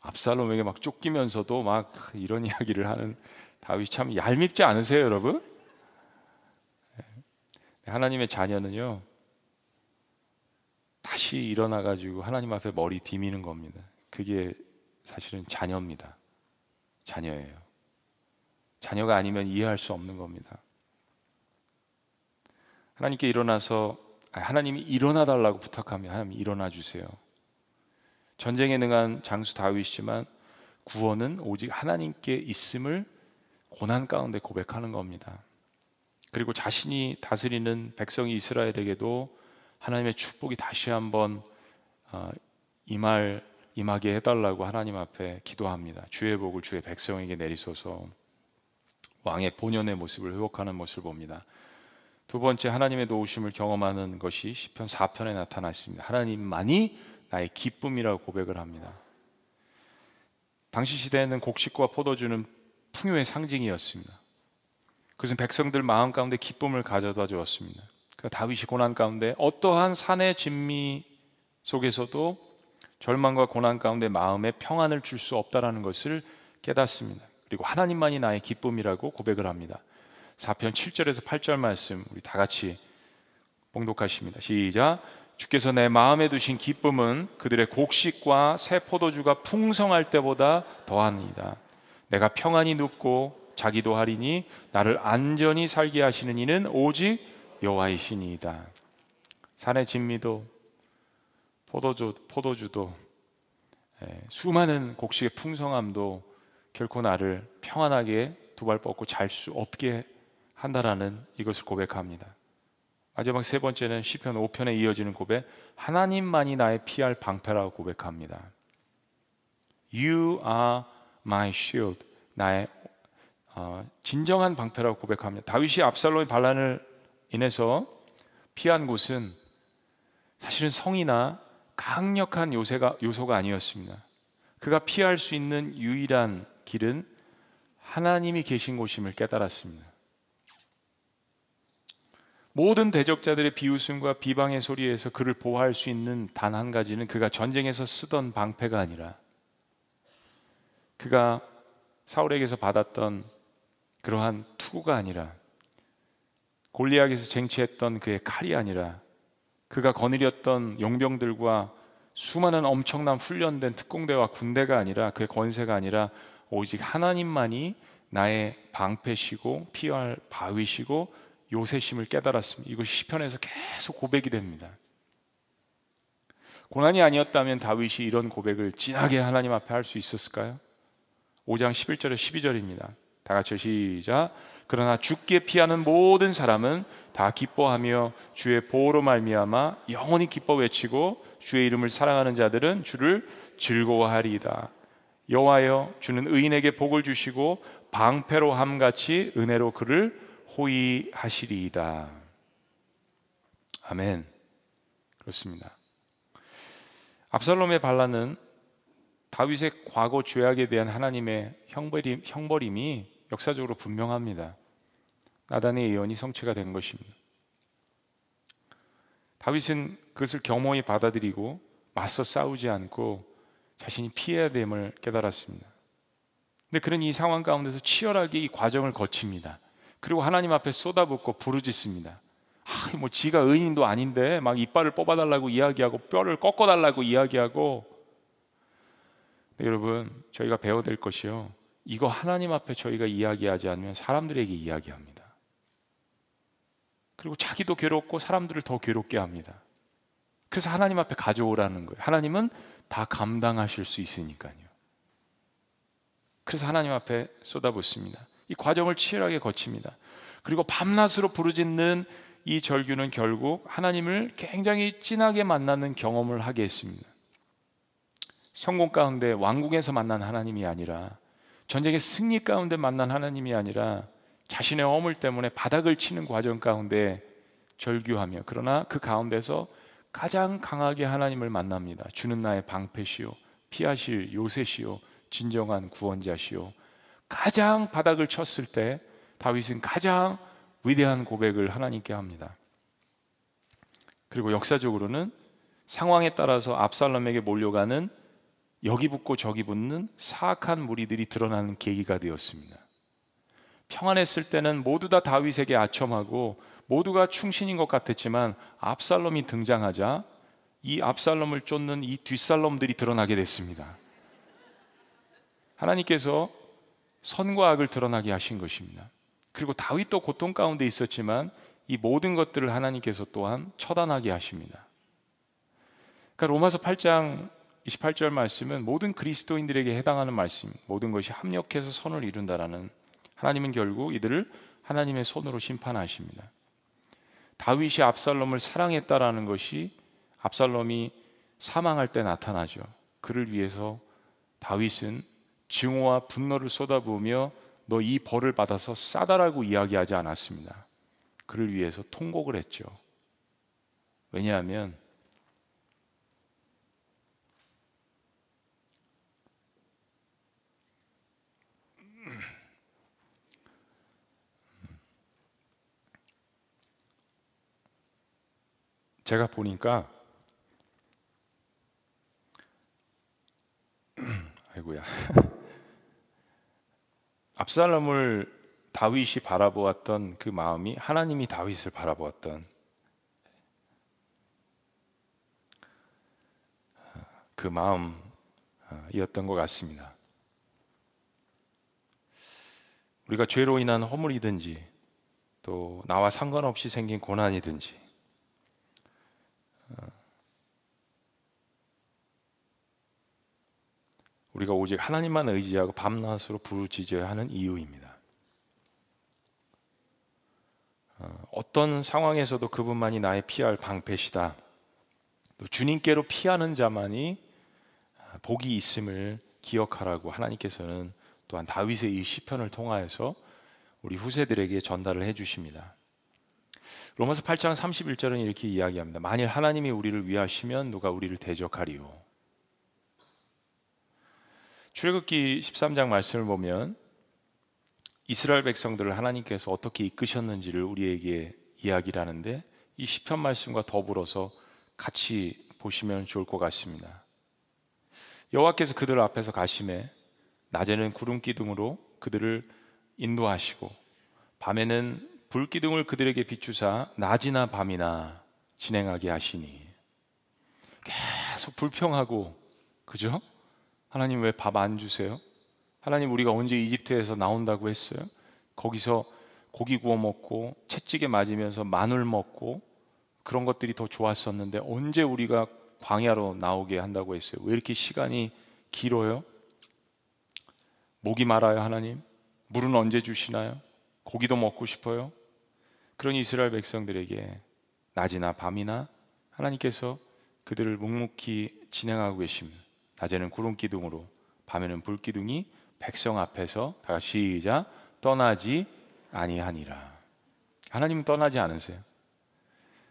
압살롬에게 막 쫓기면서도 막 이런 이야기를 하는 다윗이 참 얄밉지 않으세요, 여러분? 네. 하나님의 자녀는요 다시 일어나 가지고 하나님 앞에 머리 디미는 겁니다. 그게 사실은 자녀입니다. 자녀예요. 자녀가 아니면 이해할 수 없는 겁니다. 하나님께 일어나서 하나님이 일어나 달라고 부탁하면 하나님 일어나 주세요. 전쟁에 능한 장수 다윗이지만 구원은 오직 하나님께 있음을 고난 가운데 고백하는 겁니다. 그리고 자신이 다스리는 백성이 이스라엘에게도 하나님의 축복이 다시 한번 어, 임할 임하게 해달라고 하나님 앞에 기도합니다. 주의 복을 주의 백성에게 내리소서. 왕의 본연의 모습을 회복하는 모습을 봅니다. 두 번째 하나님의 도우심을 경험하는 것이 시편 4편에 나타나 있습니다. 하나님만이 나의 기쁨이라고 고백을 합니다. 당시 시대에는 곡식과 포도주는 풍요의 상징이었습니다. 그것은 백성들 마음 가운데 기쁨을 가져다 주었습니다. 그 다윗이 고난 가운데 어떠한 산의 진미 속에서도 절망과 고난 가운데 마음에 평안을 줄 수 없다라는 것을 깨닫습니다. 그리고 하나님만이 나의 기쁨이라고 고백을 합니다. 4편 7절에서 8절 말씀 우리 다 같이 봉독하십니다. 시작. 주께서 내 마음에 두신 기쁨은 그들의 곡식과 새 포도주가 풍성할 때보다 더하니이다. 내가 평안히 눕고 자기도 하리니 나를 안전히 살게 하시는 이는 오직 여호와이시니이다. 산의 진미도 포도주 포도주도 예, 수많은 곡식의 풍성함도 결코 나를 평안하게 두 발 뻗고 잘 수 없게 한다라는 이것을 고백합니다. 마지막 세 번째는 시편 5편에 이어지는 고백 하나님만이 나의 피할 방패라고 고백합니다. You are my shield. 나의 어, 진정한 방패라고 고백합니다. 다윗이 압살롬의 반란을 인해서 피한 곳은 사실은 성이나 강력한 요새가, 요소가 아니었습니다. 그가 피할 수 있는 유일한 길은 하나님이 계신 곳임을 깨달았습니다. 모든 대적자들의 비웃음과 비방의 소리에서 그를 보호할 수 있는 단 한 가지는 그가 전쟁에서 쓰던 방패가 아니라 그가 사울에게서 받았던 그러한 투구가 아니라 골리앗에서 쟁취했던 그의 칼이 아니라 그가 거느렸던 용병들과 수많은 엄청난 훈련된 특공대와 군대가 아니라 그의 권세가 아니라 오직 하나님만이 나의 방패시고 피할 바위시고 요새심을 깨달았습니다. 이것이 시편에서 계속 고백이 됩니다. 고난이 아니었다면 다윗이 이런 고백을 진하게 하나님 앞에 할 수 있었을까요? 5장 11절에 12절입니다. 다 같이 시작. 그러나 죽게 피하는 모든 사람은 다 기뻐하며 주의 보호로 말미암아 영원히 기뻐 외치고 주의 이름을 사랑하는 자들은 주를 즐거워하리이다. 여호와여 주는 의인에게 복을 주시고 방패로 함같이 은혜로 그를 호위하시리이다. 아멘. 그렇습니다. 압살롬의 반란은 다윗의 과거 죄악에 대한 하나님의 형벌임, 형벌임이 역사적으로 분명합니다. 나단의 예언이 성취가 된 것입니다. 다윗은 그것을 겸허히 받아들이고 맞서 싸우지 않고 자신이 피해야 됨을 깨달았습니다. 근데 그런 이 상황 가운데서 치열하게 이 과정을 거칩니다. 그리고 하나님 앞에 쏟아붓고 부르짖습니다. 아, 뭐 지가 의인도 아닌데 막 이빨을 뽑아달라고 이야기하고 뼈를 꺾어달라고 이야기하고 여러분 저희가 배워야 될 것이요. 이거 하나님 앞에 저희가 이야기하지 않으면 사람들에게 이야기합니다. 그리고 자기도 괴롭고 사람들을 더 괴롭게 합니다. 그래서 하나님 앞에 가져오라는 거예요. 하나님은 다 감당하실 수 있으니까요. 그래서 하나님 앞에 쏟아붓습니다. 이 과정을 치열하게 거칩니다. 그리고 밤낮으로 부르짖는 이 절규는 결국 하나님을 굉장히 진하게 만나는 경험을 하게 했습니다. 성공 가운데 왕궁에서 만난 하나님이 아니라 전쟁의 승리 가운데 만난 하나님이 아니라 자신의 어물 때문에 바닥을 치는 과정 가운데 절규하며 그러나 그 가운데서 가장 강하게 하나님을 만납니다. 주는 나의 방패시요 피하실 요새시요 진정한 구원자시요 가장 바닥을 쳤을 때 다윗은 가장 위대한 고백을 하나님께 합니다. 그리고 역사적으로는 상황에 따라서 압살롬에게 몰려가는 여기 붙고 저기 붙는 사악한 무리들이 드러나는 계기가 되었습니다. 평안했을 때는 모두 다 다윗에게 아첨하고 모두가 충신인 것 같았지만 압살롬이 등장하자 이 압살롬을 쫓는 이 뒷살롬들이 드러나게 됐습니다. 하나님께서 선과 악을 드러나게 하신 것입니다. 그리고 다윗도 고통 가운데 있었지만 이 모든 것들을 하나님께서 또한 처단하게 하십니다. 그러니까 로마서 8장 28절 말씀은 모든 그리스도인들에게 해당하는 말씀, 모든 것이 합력해서 선을 이룬다라는 하나님은 결국 이들을 하나님의 손으로 심판하십니다. 다윗이 압살롬을 사랑했다라는 것이 압살롬이 사망할 때 나타나죠. 그를 위해서 다윗은 증오와 분노를 쏟아부으며 너 이 벌을 받아서 싸다라고 이야기하지 않았습니다. 그를 위해서 통곡을 했죠. 왜냐하면 제가 보니까 아이고야 압살롬을 다윗이 바라보았던 그 마음이 하나님이 다윗을 바라보았던 그 마음이었던 것 같습니다. 우리가 죄로 인한 허물이든지 또 나와 상관없이 생긴 고난이든지 우리가 오직 하나님만 의지하고 밤낮으로 부르짖어야 하는 이유입니다. 어, 어떤 상황에서도 그분만이 나의 피할 방패시다. 또 주님께로 피하는 자만이 복이 있음을 기억하라고 하나님께서는 또한 다윗의 이 시편을 통하여서 우리 후세들에게 전달을 해 주십니다. 로마서 8장 31절은 이렇게 이야기합니다. 만일 하나님이 우리를 위하시면 누가 우리를 대적하리요? 출애굽기 13장 말씀을 보면 이스라엘 백성들을 하나님께서 어떻게 이끄셨는지를 우리에게 이야기를 하는데 이 시편 말씀과 더불어서 같이 보시면 좋을 것 같습니다. 여호와께서 그들 앞에서 가심에 낮에는 구름 기둥으로 그들을 인도하시고 밤에는 불 기둥을 그들에게 비추사 낮이나 밤이나 진행하게 하시니 계속 불평하고 그죠? 하나님 왜 밥 안 주세요? 하나님 우리가 언제 이집트에서 나온다고 했어요? 거기서 고기 구워 먹고 채찍에 맞으면서 마늘 먹고 그런 것들이 더 좋았었는데 언제 우리가 광야로 나오게 한다고 했어요? 왜 이렇게 시간이 길어요? 목이 말아요, 하나님? 물은 언제 주시나요? 고기도 먹고 싶어요? 그런 이스라엘 백성들에게 낮이나 밤이나 하나님께서 그들을 묵묵히 진행하고 계십니다. 낮에는 구름 기둥으로, 밤에는 불 기둥이 백성 앞에서 다 시작 떠나지 아니하니라. 하나님 떠나지 않으세요.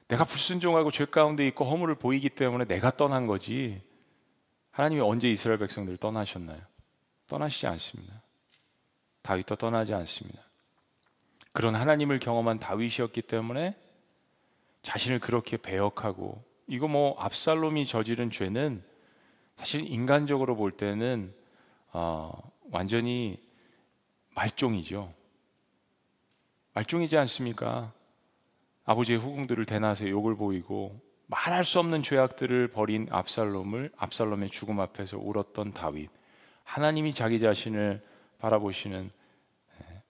내가 불순종하고 죄 가운데 있고 허물을 보이기 때문에 내가 떠난 거지. 하나님이 언제 이스라엘 백성들을 떠나셨나요? 떠나시지 않습니다. 다윗도 떠나지 않습니다. 그런 하나님을 경험한 다윗이었기 때문에 자신을 그렇게 배역하고 이거 뭐 압살롬이 저지른 죄는 사실 인간적으로 볼 때는 어, 완전히 말종이죠. 말종이지 않습니까? 아버지의 후궁들을 대낮에 욕을 보이고 말할 수 없는 죄악들을 벌인 압살롬을 압살롬의 죽음 앞에서 울었던 다윗. 하나님이 자기 자신을 바라보시는 예.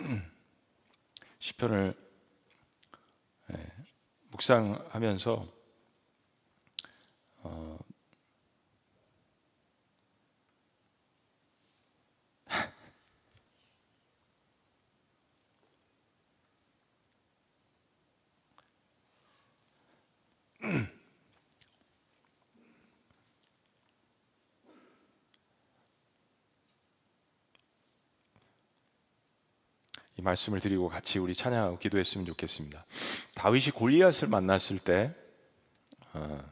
시편을 예, 묵상하면서 어, 이 말씀을 드리고 같이 우리 찬양하고 기도했으면 좋겠습니다. 다윗이 골리앗을 만났을 때 어,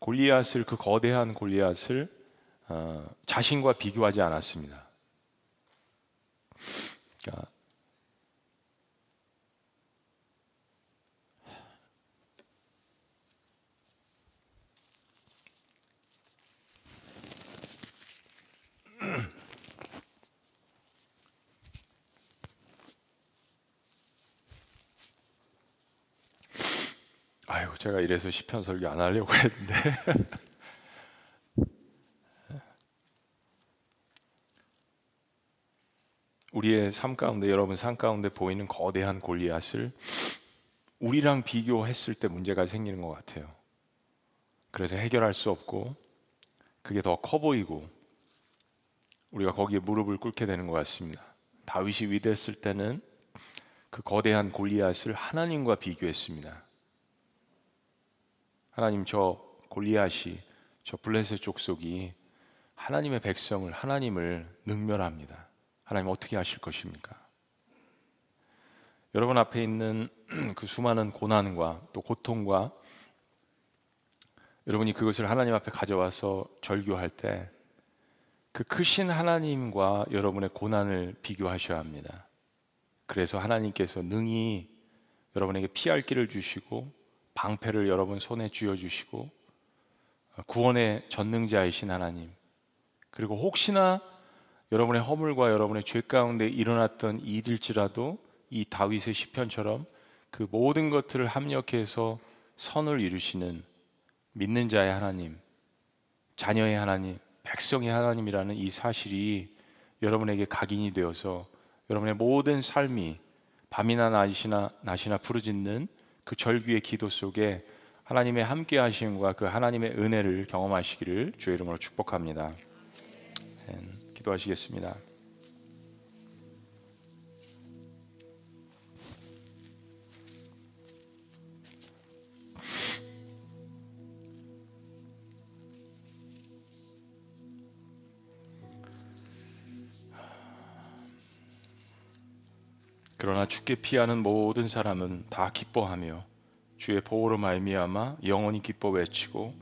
골리앗을 그 거대한 골리앗을 어, 자신과 비교하지 않았습니다. 그러니까 아유, 제가 이래서 시편 설교 안 하려고 했는데. 우리의 삶 가운데 여러분 삶 가운데 보이는 거대한 골리앗을 우리랑 비교했을 때 문제가 생기는 것 같아요. 그래서 해결할 수 없고 그게 더 커 보이고 우리가 거기에 무릎을 꿇게 되는 것 같습니다. 다윗이 위대했을 때는 그 거대한 골리앗을 하나님과 비교했습니다. 하나님 저 골리앗이 저 블레셋 족속이 하나님의 백성을 하나님을 능멸합니다. 하나님 어떻게 하실 것입니까? 여러분 앞에 있는 그 수많은 고난과 또 고통과 여러분이 그것을 하나님 앞에 가져와서 절규할 때 그 크신 하나님과 여러분의 고난을 비교하셔야 합니다. 그래서 하나님께서 능히 여러분에게 피할 길을 주시고 방패를 여러분 손에 쥐어 주시고 구원의 전능자이신 하나님 그리고 혹시나 여러분의 허물과 여러분의 죄 가운데 일어났던 일일지라도 이 다윗의 시편처럼 그 모든 것들을 합력해서 선을 이루시는 믿는 자의 하나님, 자녀의 하나님, 백성의 하나님이라는 이 사실이 여러분에게 각인이 되어서 여러분의 모든 삶이 밤이나 낮이나 낮이나 부르짖는 그 절규의 기도 속에 하나님의 함께 하심과 그 하나님의 은혜를 경험하시기를 주의 이름으로 축복합니다. 네, 기도하시겠습니다. 그러나 주께 피하는 모든 사람은 다 기뻐하며 주의 보호로 말미암아 영원히 기뻐 외치고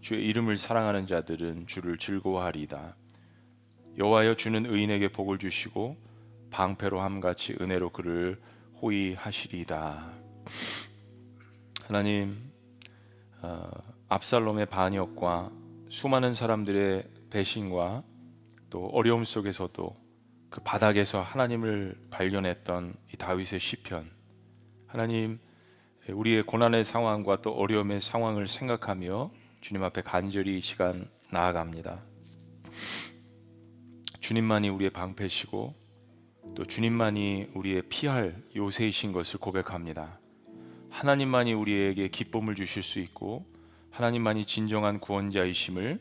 주의 이름을 사랑하는 자들은 주를 즐거워하리이다. 여호와여 주는 의인에게 복을 주시고 방패로 함같이 은혜로 그를 호위하시리이다. 하나님 어, 압살롬의 반역과 수많은 사람들의 배신과 또 어려움 속에서도 그 바닥에서 하나님을 발견했던 이 다윗의 시편 하나님 우리의 고난의 상황과 또 어려움의 상황을 생각하며 주님 앞에 간절히 시간 나아갑니다. 주님만이 우리의 방패시고 또 주님만이 우리의 피할 요새이신 것을 고백합니다. 하나님만이 우리에게 기쁨을 주실 수 있고 하나님만이 진정한 구원자이심을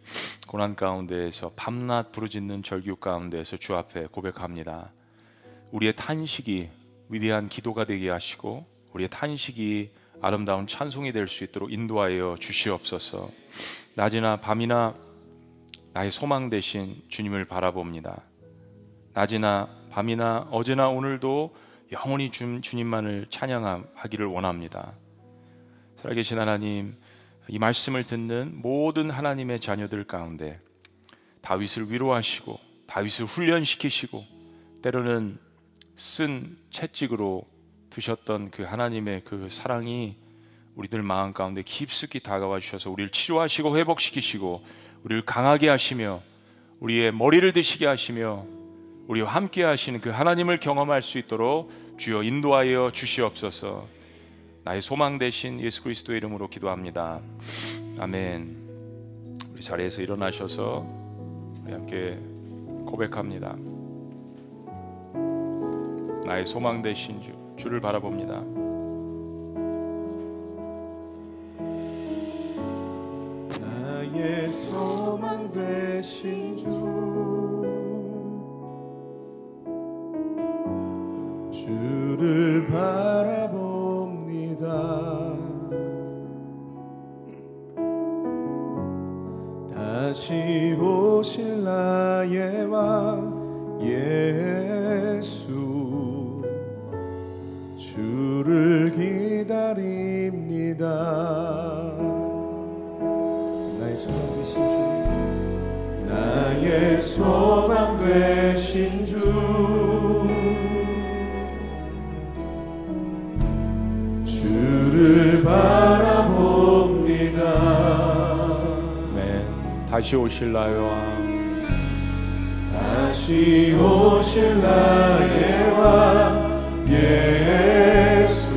고난 가운데에서 밤낮 부르짖는 절규 가운데에서 주 앞에 고백합니다. 우리의 탄식이 위대한 기도가 되게 하시고 우리의 탄식이 아름다운 찬송이 될 수 있도록 인도하여 주시옵소서. 낮이나 밤이나 나의 소망 대신 주님을 바라봅니다. 낮이나 밤이나 어제나 오늘도 영원히 주, 주님만을 찬양하기를 원합니다. 살아계신 하나님, 이 말씀을 듣는 모든 하나님의 자녀들 가운데 다윗을 위로하시고 다윗을 훈련시키시고 때로는 쓴 채찍으로 드셨던 그 하나님의 그 사랑이 우리들 마음 가운데 깊숙이 다가와 주셔서 우리를 치료하시고 회복시키시고 우리를 강하게 하시며 우리의 머리를 드시게 하시며 우리와 함께 하시는 그 하나님을 경험할 수 있도록 주여 인도하여 주시옵소서. 나의 소망 되신 예수 그리스도의 이름으로 기도합니다. 아멘. 우리 자리에서 일어나셔서 우리 함께 고백합니다. 나의 소망 되신 주, 주를 바라봅니다. 나의 소망 되신 주 다시 오실 나의 왕 예수. 주를 기다립니다. 나의 소망 되신 주. 나의 소망 되신 주. 주를 바라 다시 오실 나의 왕 다시 오실 나의 왕 예수.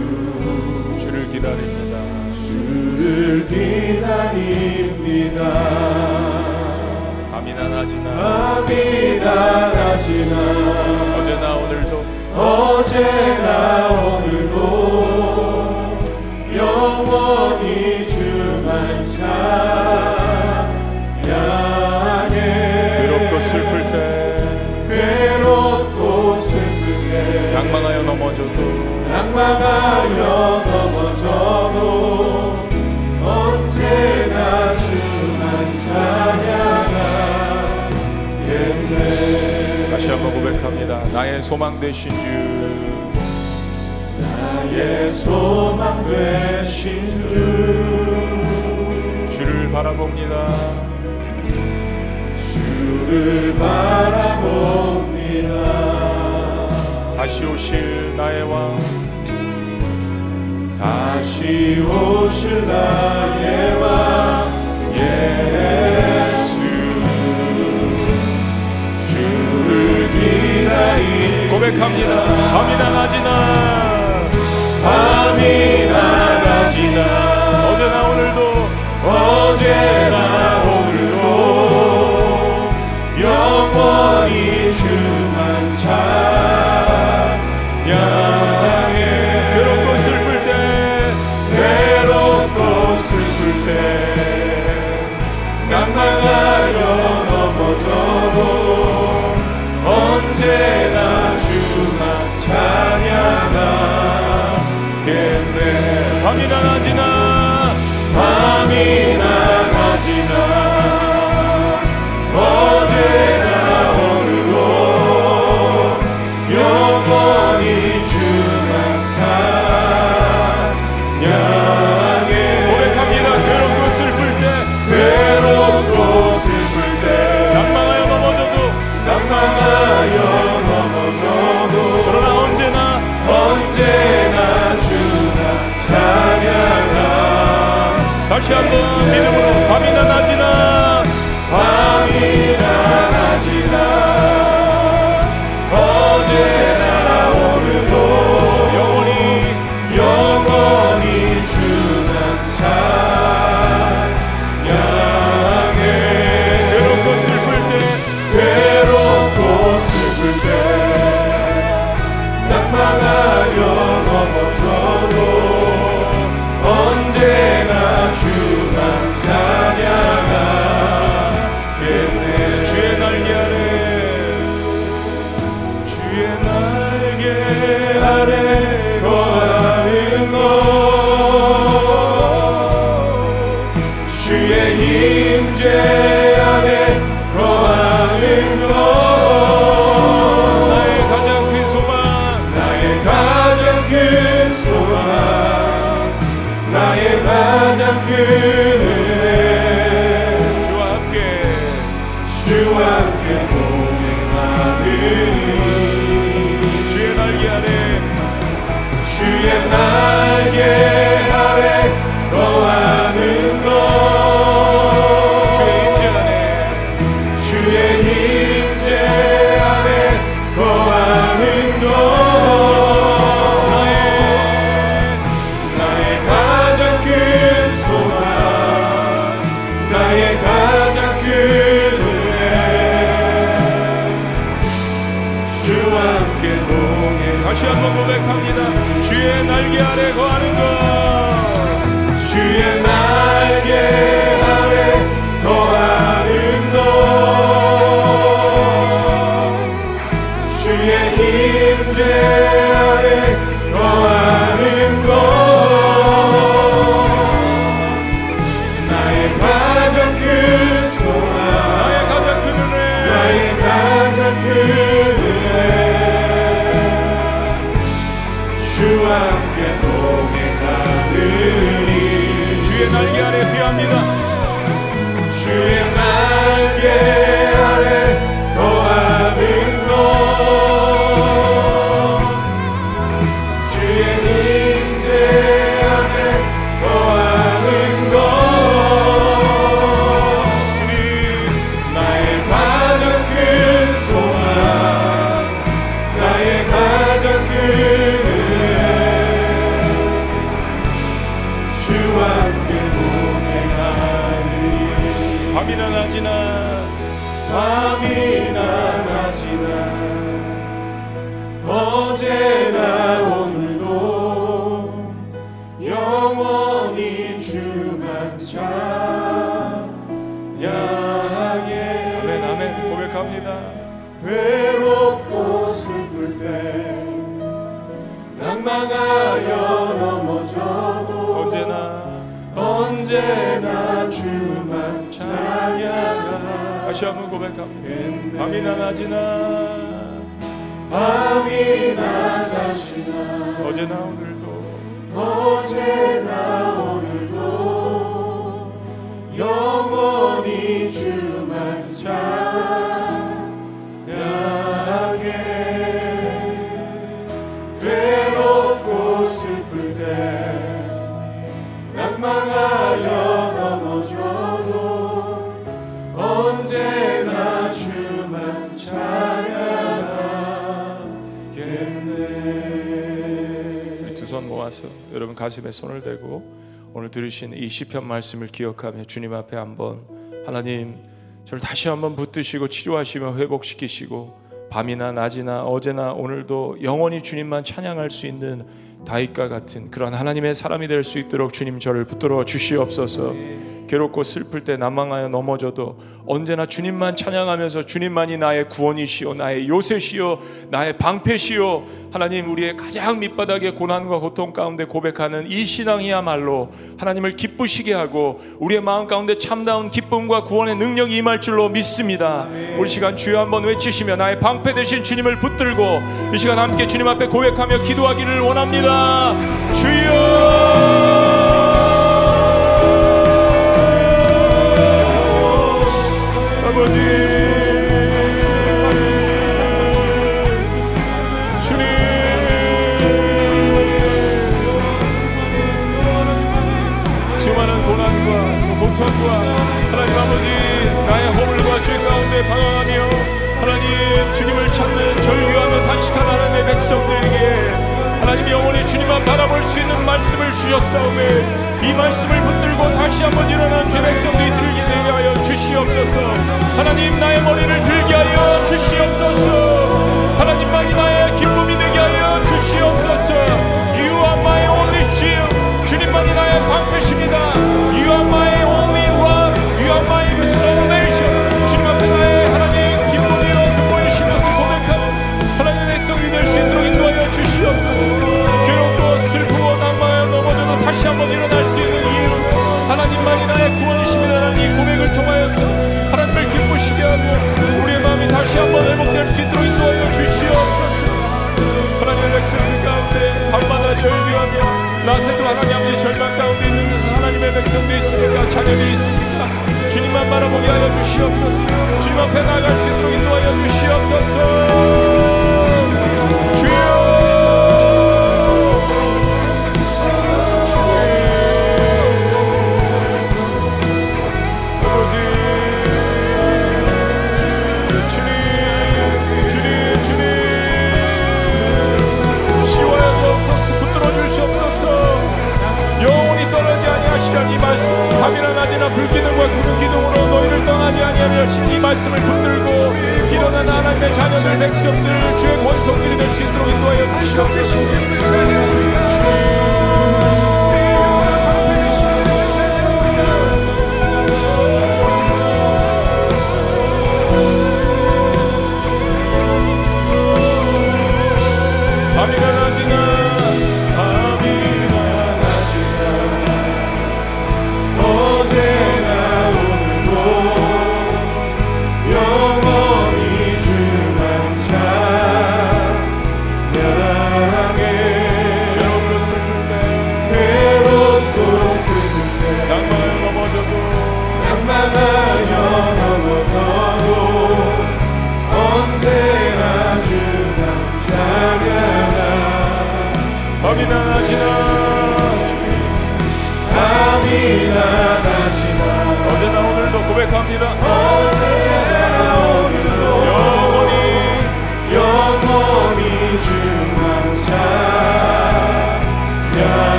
주를 기다립니다. 주를 기다립니다. 밤이나 낮이나. 어제나 오늘도. 어제나 오늘도 영원히 주만 찬 때 낭망하여 넘어져도 낭만하여 넘어져도 언제나 주만 찬양하겠네 다시 한번 고백합니다. 나의 소망 되신 주 나의 소망 되신 주 주를 바라봅니다. 주를 바라봅니다 다시 오실 나의 왕 다시 오실 나의 왕 예수 고백합니다. 밤이나 낮이나 밤이나 낮이나 어제나 오늘도 어제나 가슴에 손을 대고 오늘 들으신 이 시편 말씀을 기억하며 주님 앞에 한번 하나님 저를 다시 한번 붙드시고 치료하시며 회복시키시고 밤이나 낮이나 어제나 오늘도 영원히 주님만 찬양할 수 있는 다윗과 같은 그런 하나님의 사람이 될 수 있도록 주님 저를 붙들어 주시옵소서. 괴롭고 슬플 때 난망하여 넘어져도 언제나 주님만 찬양하면서 주님만이 나의 구원이시요 나의 요새시요 나의 방패시요 하나님 우리의 가장 밑바닥의 고난과 고통 가운데 고백하는 이 신앙이야말로 하나님을 기쁘시게 하고 우리의 마음 가운데 참다운 기쁨과 구원의 능력이 임할 줄로 믿습니다. 우리 시간 주여 한번 외치시며 나의 방패 되신 주님을 붙들고 이 시간 함께 주님 앞에 고백하며 기도하기를 원합니다. 주여 방황하며 하나님 주님을 찾는 절규하며 단식한 하나님의 백성들에게 하나님 영원히 주님만 바라볼 수 있는 말씀을 주셨사오매 이 말씀을 붙들고 다시 한번 일어난 죄 백성들이 들게 하여 주시옵소서. 하나님 나의 머리를 들게 하여 주시옵소서. 하나님 만이 나의 기쁨이 되게 하여 주시옵소서. You are my only shield. 주님만이 나의 방패십니다. You are my only rock You are my 우리를 통하여서 하나님을 기쁘시게 하며 우리의 마음이 다시 한번 회복될 수 있도록 인도하여 주시옵소서. 하나님의 백성들 가운데 밤마다 절규하며 낮에도 하나님 아버지 절망 가운데 있는 하나님의 백성들이 있습니까? 자녀들이 있습니까? 주님만 바라보게 하여 주시옵소서. 주님 앞에 나갈 수 있도록 인도하여 주시옵소서. 밤이나 낮이나 불기둥과 구름 기둥으로 너희를 떠나지 아니하며 이 말씀을 붙들고 일어난 하나님의 자녀들 백성들 주의 권속들이 될 수 있도록 인도하여 주시옵소서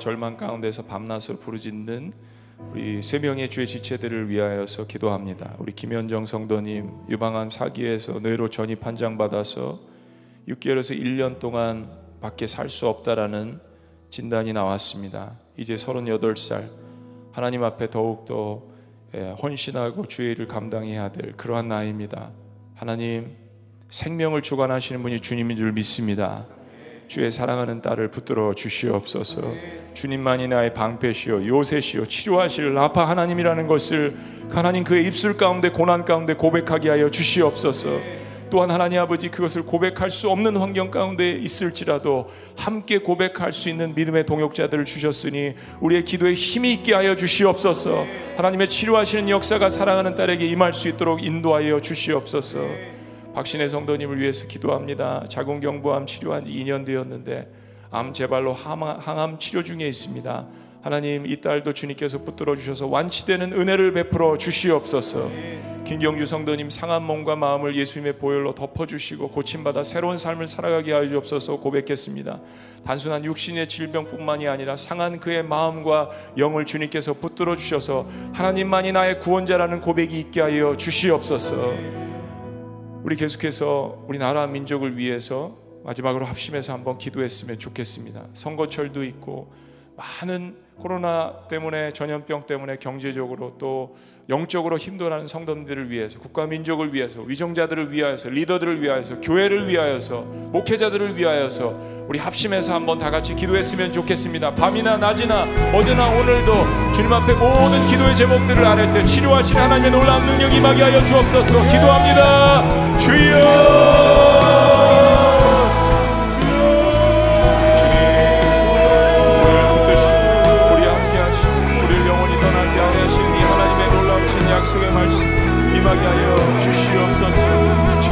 절망 가운데서 밤낮으로 부르짖는 우리 세 명의 주의 지체들을 위하여서 기도합니다. 우리 김현정 성도님 유방암 사기에서 뇌로 전입 판정 받아서 6개월에서 1년 동안 밖에 살 수 없다라는 진단이 나왔습니다. 이제 38살 하나님 앞에 더욱더 예, 헌신하고 주의 일을 감당해야 될 그러한 나이입니다. 하나님 생명을 주관하시는 분이 주님인 줄 믿습니다. 주의 사랑하는 딸을 붙들어 주시옵소서. 주님만이 나의 방패시요 요새시요 치료하실 라파 하나님이라는 것을 하나님 그의 입술 가운데 고난 가운데 고백하게 하여 주시옵소서. 또한 하나님 아버지 그것을 고백할 수 없는 환경 가운데 있을지라도 함께 고백할 수 있는 믿음의 동역자들을 주셨으니 우리의 기도에 힘이 있게 하여 주시옵소서. 하나님의 치료하시는 역사가 사랑하는 딸에게 임할 수 있도록 인도하여 주시옵소서. 박신혜 성도님을 위해서 기도합니다. 자궁경부암 치료한 지 2년 되었는데 암 재발로 항암 치료 중에 있습니다. 하나님 이 딸도 주님께서 붙들어 주셔서 완치되는 은혜를 베풀어 주시옵소서. 김경주 성도님 상한 몸과 마음을 예수님의 보혈로 덮어 주시고 고침받아 새로운 삶을 살아가게 하여 주옵소서 고백했습니다. 단순한 육신의 질병뿐만이 아니라 상한 그의 마음과 영을 주님께서 붙들어 주셔서 하나님만이 나의 구원자라는 고백이 있게 하여 주시옵소서. 우리 계속해서 우리나라 민족을 위해서 마지막으로 합심해서 한번 기도했으면 좋겠습니다. 선거철도 있고 많은 코로나 때문에 전염병 때문에 경제적으로 또 영적으로 힘들어하는 성도들을 위해서 국가 민족을 위해서 위정자들을 위하여서 리더들을 위하여서 교회를 위하여서 목회자들을 위하여서 우리 합심해서 한번 다 같이 기도했으면 좋겠습니다. 밤이나 낮이나 어제나 오늘도 주님 앞에 모든 기도의 제목들을 아랠 때 치료하시는 하나님의 놀라운 능력이 임하게 하여 주옵소서. 기도합니다. 주여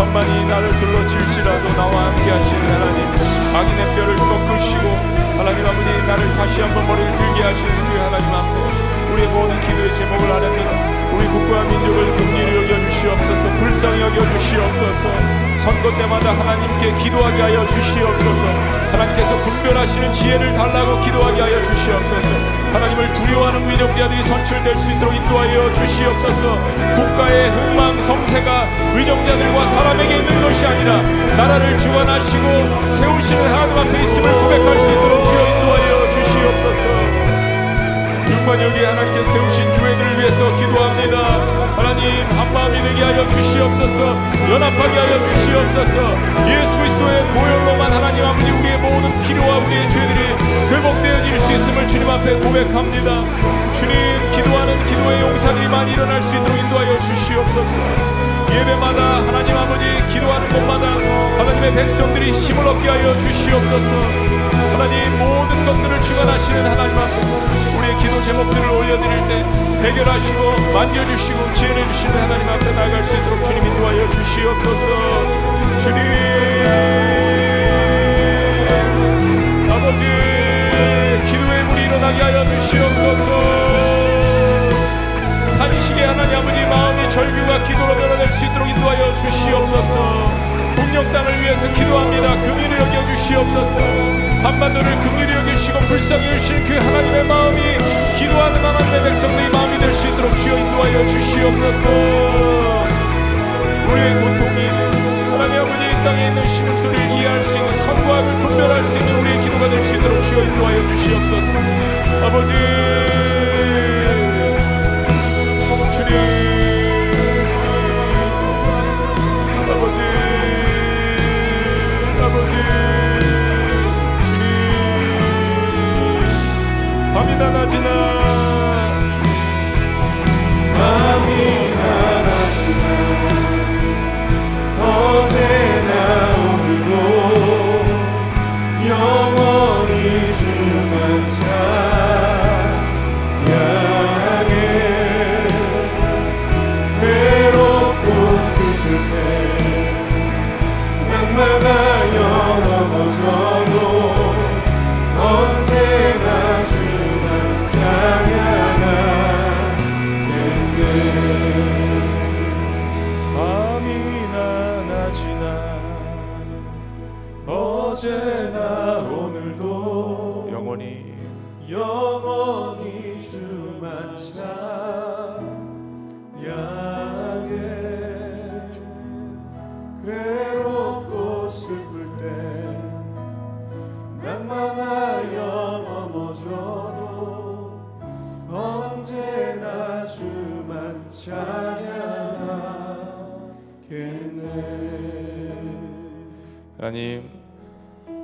천만이 나를 둘러칠지라도 나와 함께 하시는 하나님 악인의 뼈를 꺾으시고 하나님 아버지 나를 다시 한번 머리를 들게 하시는 주 하나님 앞에 우리의 모든 기도의 제목을 아뢰며 우리 국가와 민족을 긍휼히 여겨 주시옵소서 불쌍히 여겨 주시옵소서 선거 때마다 하나님께 기도하게 하여 주시옵소서. 하나님께서 분별하시는 지혜를 달라고 기도하게 하여 주시옵소서. 하나님을 두려워하는 위정자들이 선출될 수 있도록 인도하여 주시옵소서. 국가의 흥망 성세가 위정자들과 사람에게 있는 것이 아니라 나라를 주관하시고 세우시는 하나님 앞에 있음을 고백할 수 있도록 주여 인도하여 주시옵소서. 6만 여기 하나님께 세우신 교회들을 위해서 기도합니다 하나님 한 마음이 되게 하여 주시옵소서. 연합하게 하여 주시옵소서. 예수 그리스도의 보혈로만 하나님 아버지 우리의 모든 필요와 우리의 죄들이 회복되어질 수 있음을 주님 앞에 고백합니다. 주님 기도하는 기도의 용사들이 많이 일어날 수 있도록 인도하여 주시옵소서. 예배마다 하나님 아버지 기도하는 곳마다 하나님의 백성들이 힘을 얻게 하여 주시옵소서. 하나님 모든 것들을 주관하시는 하나님 앞에 우리의 기도 제목들을 올려드릴 때 해결하시고 만져주시고 지혜를 주시는 하나님 앞에 나아갈 수 있도록 주님 인도하여 주시옵소서. 주님! 아버지 기도의 물이 일어나게 하여 주시옵소서. 탄식의 하나님 아버지 마음의 절규가 기도로 변화될 수 있도록 인도하여 주시옵소서 북녘 땅을 위해서 기도합니다. 긍휼히 여겨 주시옵소서. 한반도를 긍휼히 여기시고 불쌍히 여기시는 그 하나님의 마음이 기도하는 하나님의 백성들의 마음이 될 수 있도록 주여 인도하여 주시옵소서. 우리의 고통이 하나님 아버지 이 땅에 있는 신음소리를 이해할 수 있는 선과학을 분별할 수 있는 우리의 기도가 될 수 있도록 주여 인도하여 주시옵소서. 아버지 주님 밤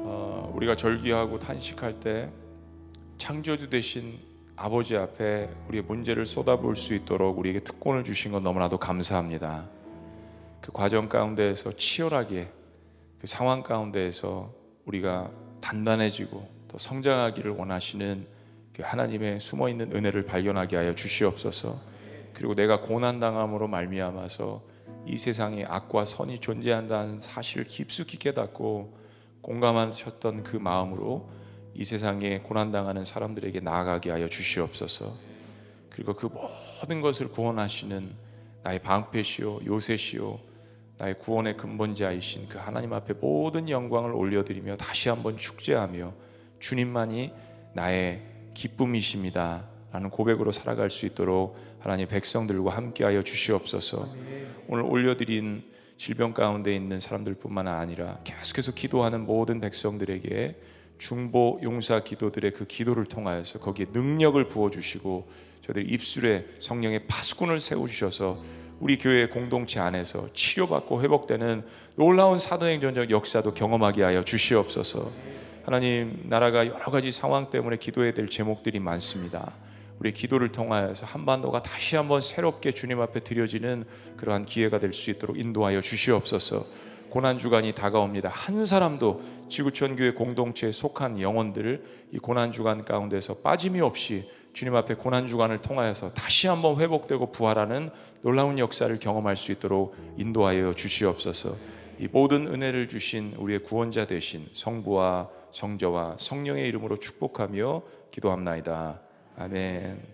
우리가 절기하고 탄식할 때 창조주 되신 아버지 앞에 우리의 문제를 쏟아부을 수 있도록 우리에게 특권을 주신 건 너무나도 감사합니다. 그 과정 가운데에서 치열하게 그 상황 가운데에서 우리가 단단해지고 또 성장하기를 원하시는 그 하나님의 숨어 있는 은혜를 발견하게 하여 주시옵소서. 그리고 내가 고난 당함으로 말미암아서 이 세상에 악과 선이 존재한다는 사실을 깊숙이 깨닫고 공감하셨던 그 마음으로 이 세상에 고난 당하는 사람들에게 나아가게 하여 주시옵소서. 그리고 그 모든 것을 구원하시는 나의 방패시요 요새시요 나의 구원의 근본자이신 그 하나님 앞에 모든 영광을 올려드리며 다시 한번 축제하며 주님만이 나의 기쁨이십니다. 라는 고백으로 살아갈 수 있도록 하나님 백성들과 함께하여 주시옵소서. 오늘 올려드린 질병 가운데 있는 사람들뿐만 아니라 계속해서 기도하는 모든 백성들에게 중보 용사 기도들의 그 기도를 통하여서 거기에 능력을 부어 주시고 저들 입술에 성령의 파수꾼을 세워 주셔서 우리 교회 공동체 안에서 치료받고 회복되는 놀라운 사도행전적 역사도 경험하게 하여 주시옵소서. 하나님 나라가 여러 가지 상황 때문에 기도해야 될 제목들이 많습니다. 우리 기도를 통하여서 한반도가 다시 한번 새롭게 주님 앞에 드려지는 그러한 기회가 될 수 있도록 인도하여 주시옵소서. 고난 주간이 다가옵니다. 한 사람도 지구촌 교회 공동체에 속한 영혼들을 이 고난 주간 가운데서 빠짐이 없이 주님 앞에 고난 주간을 통하여서 다시 한번 회복되고 부활하는 놀라운 역사를 경험할 수 있도록 인도하여 주시옵소서. 이 모든 은혜를 주신 우리의 구원자 되신 성부와 성자와 성령의 이름으로 축복하며 기도합나이다. 아멘.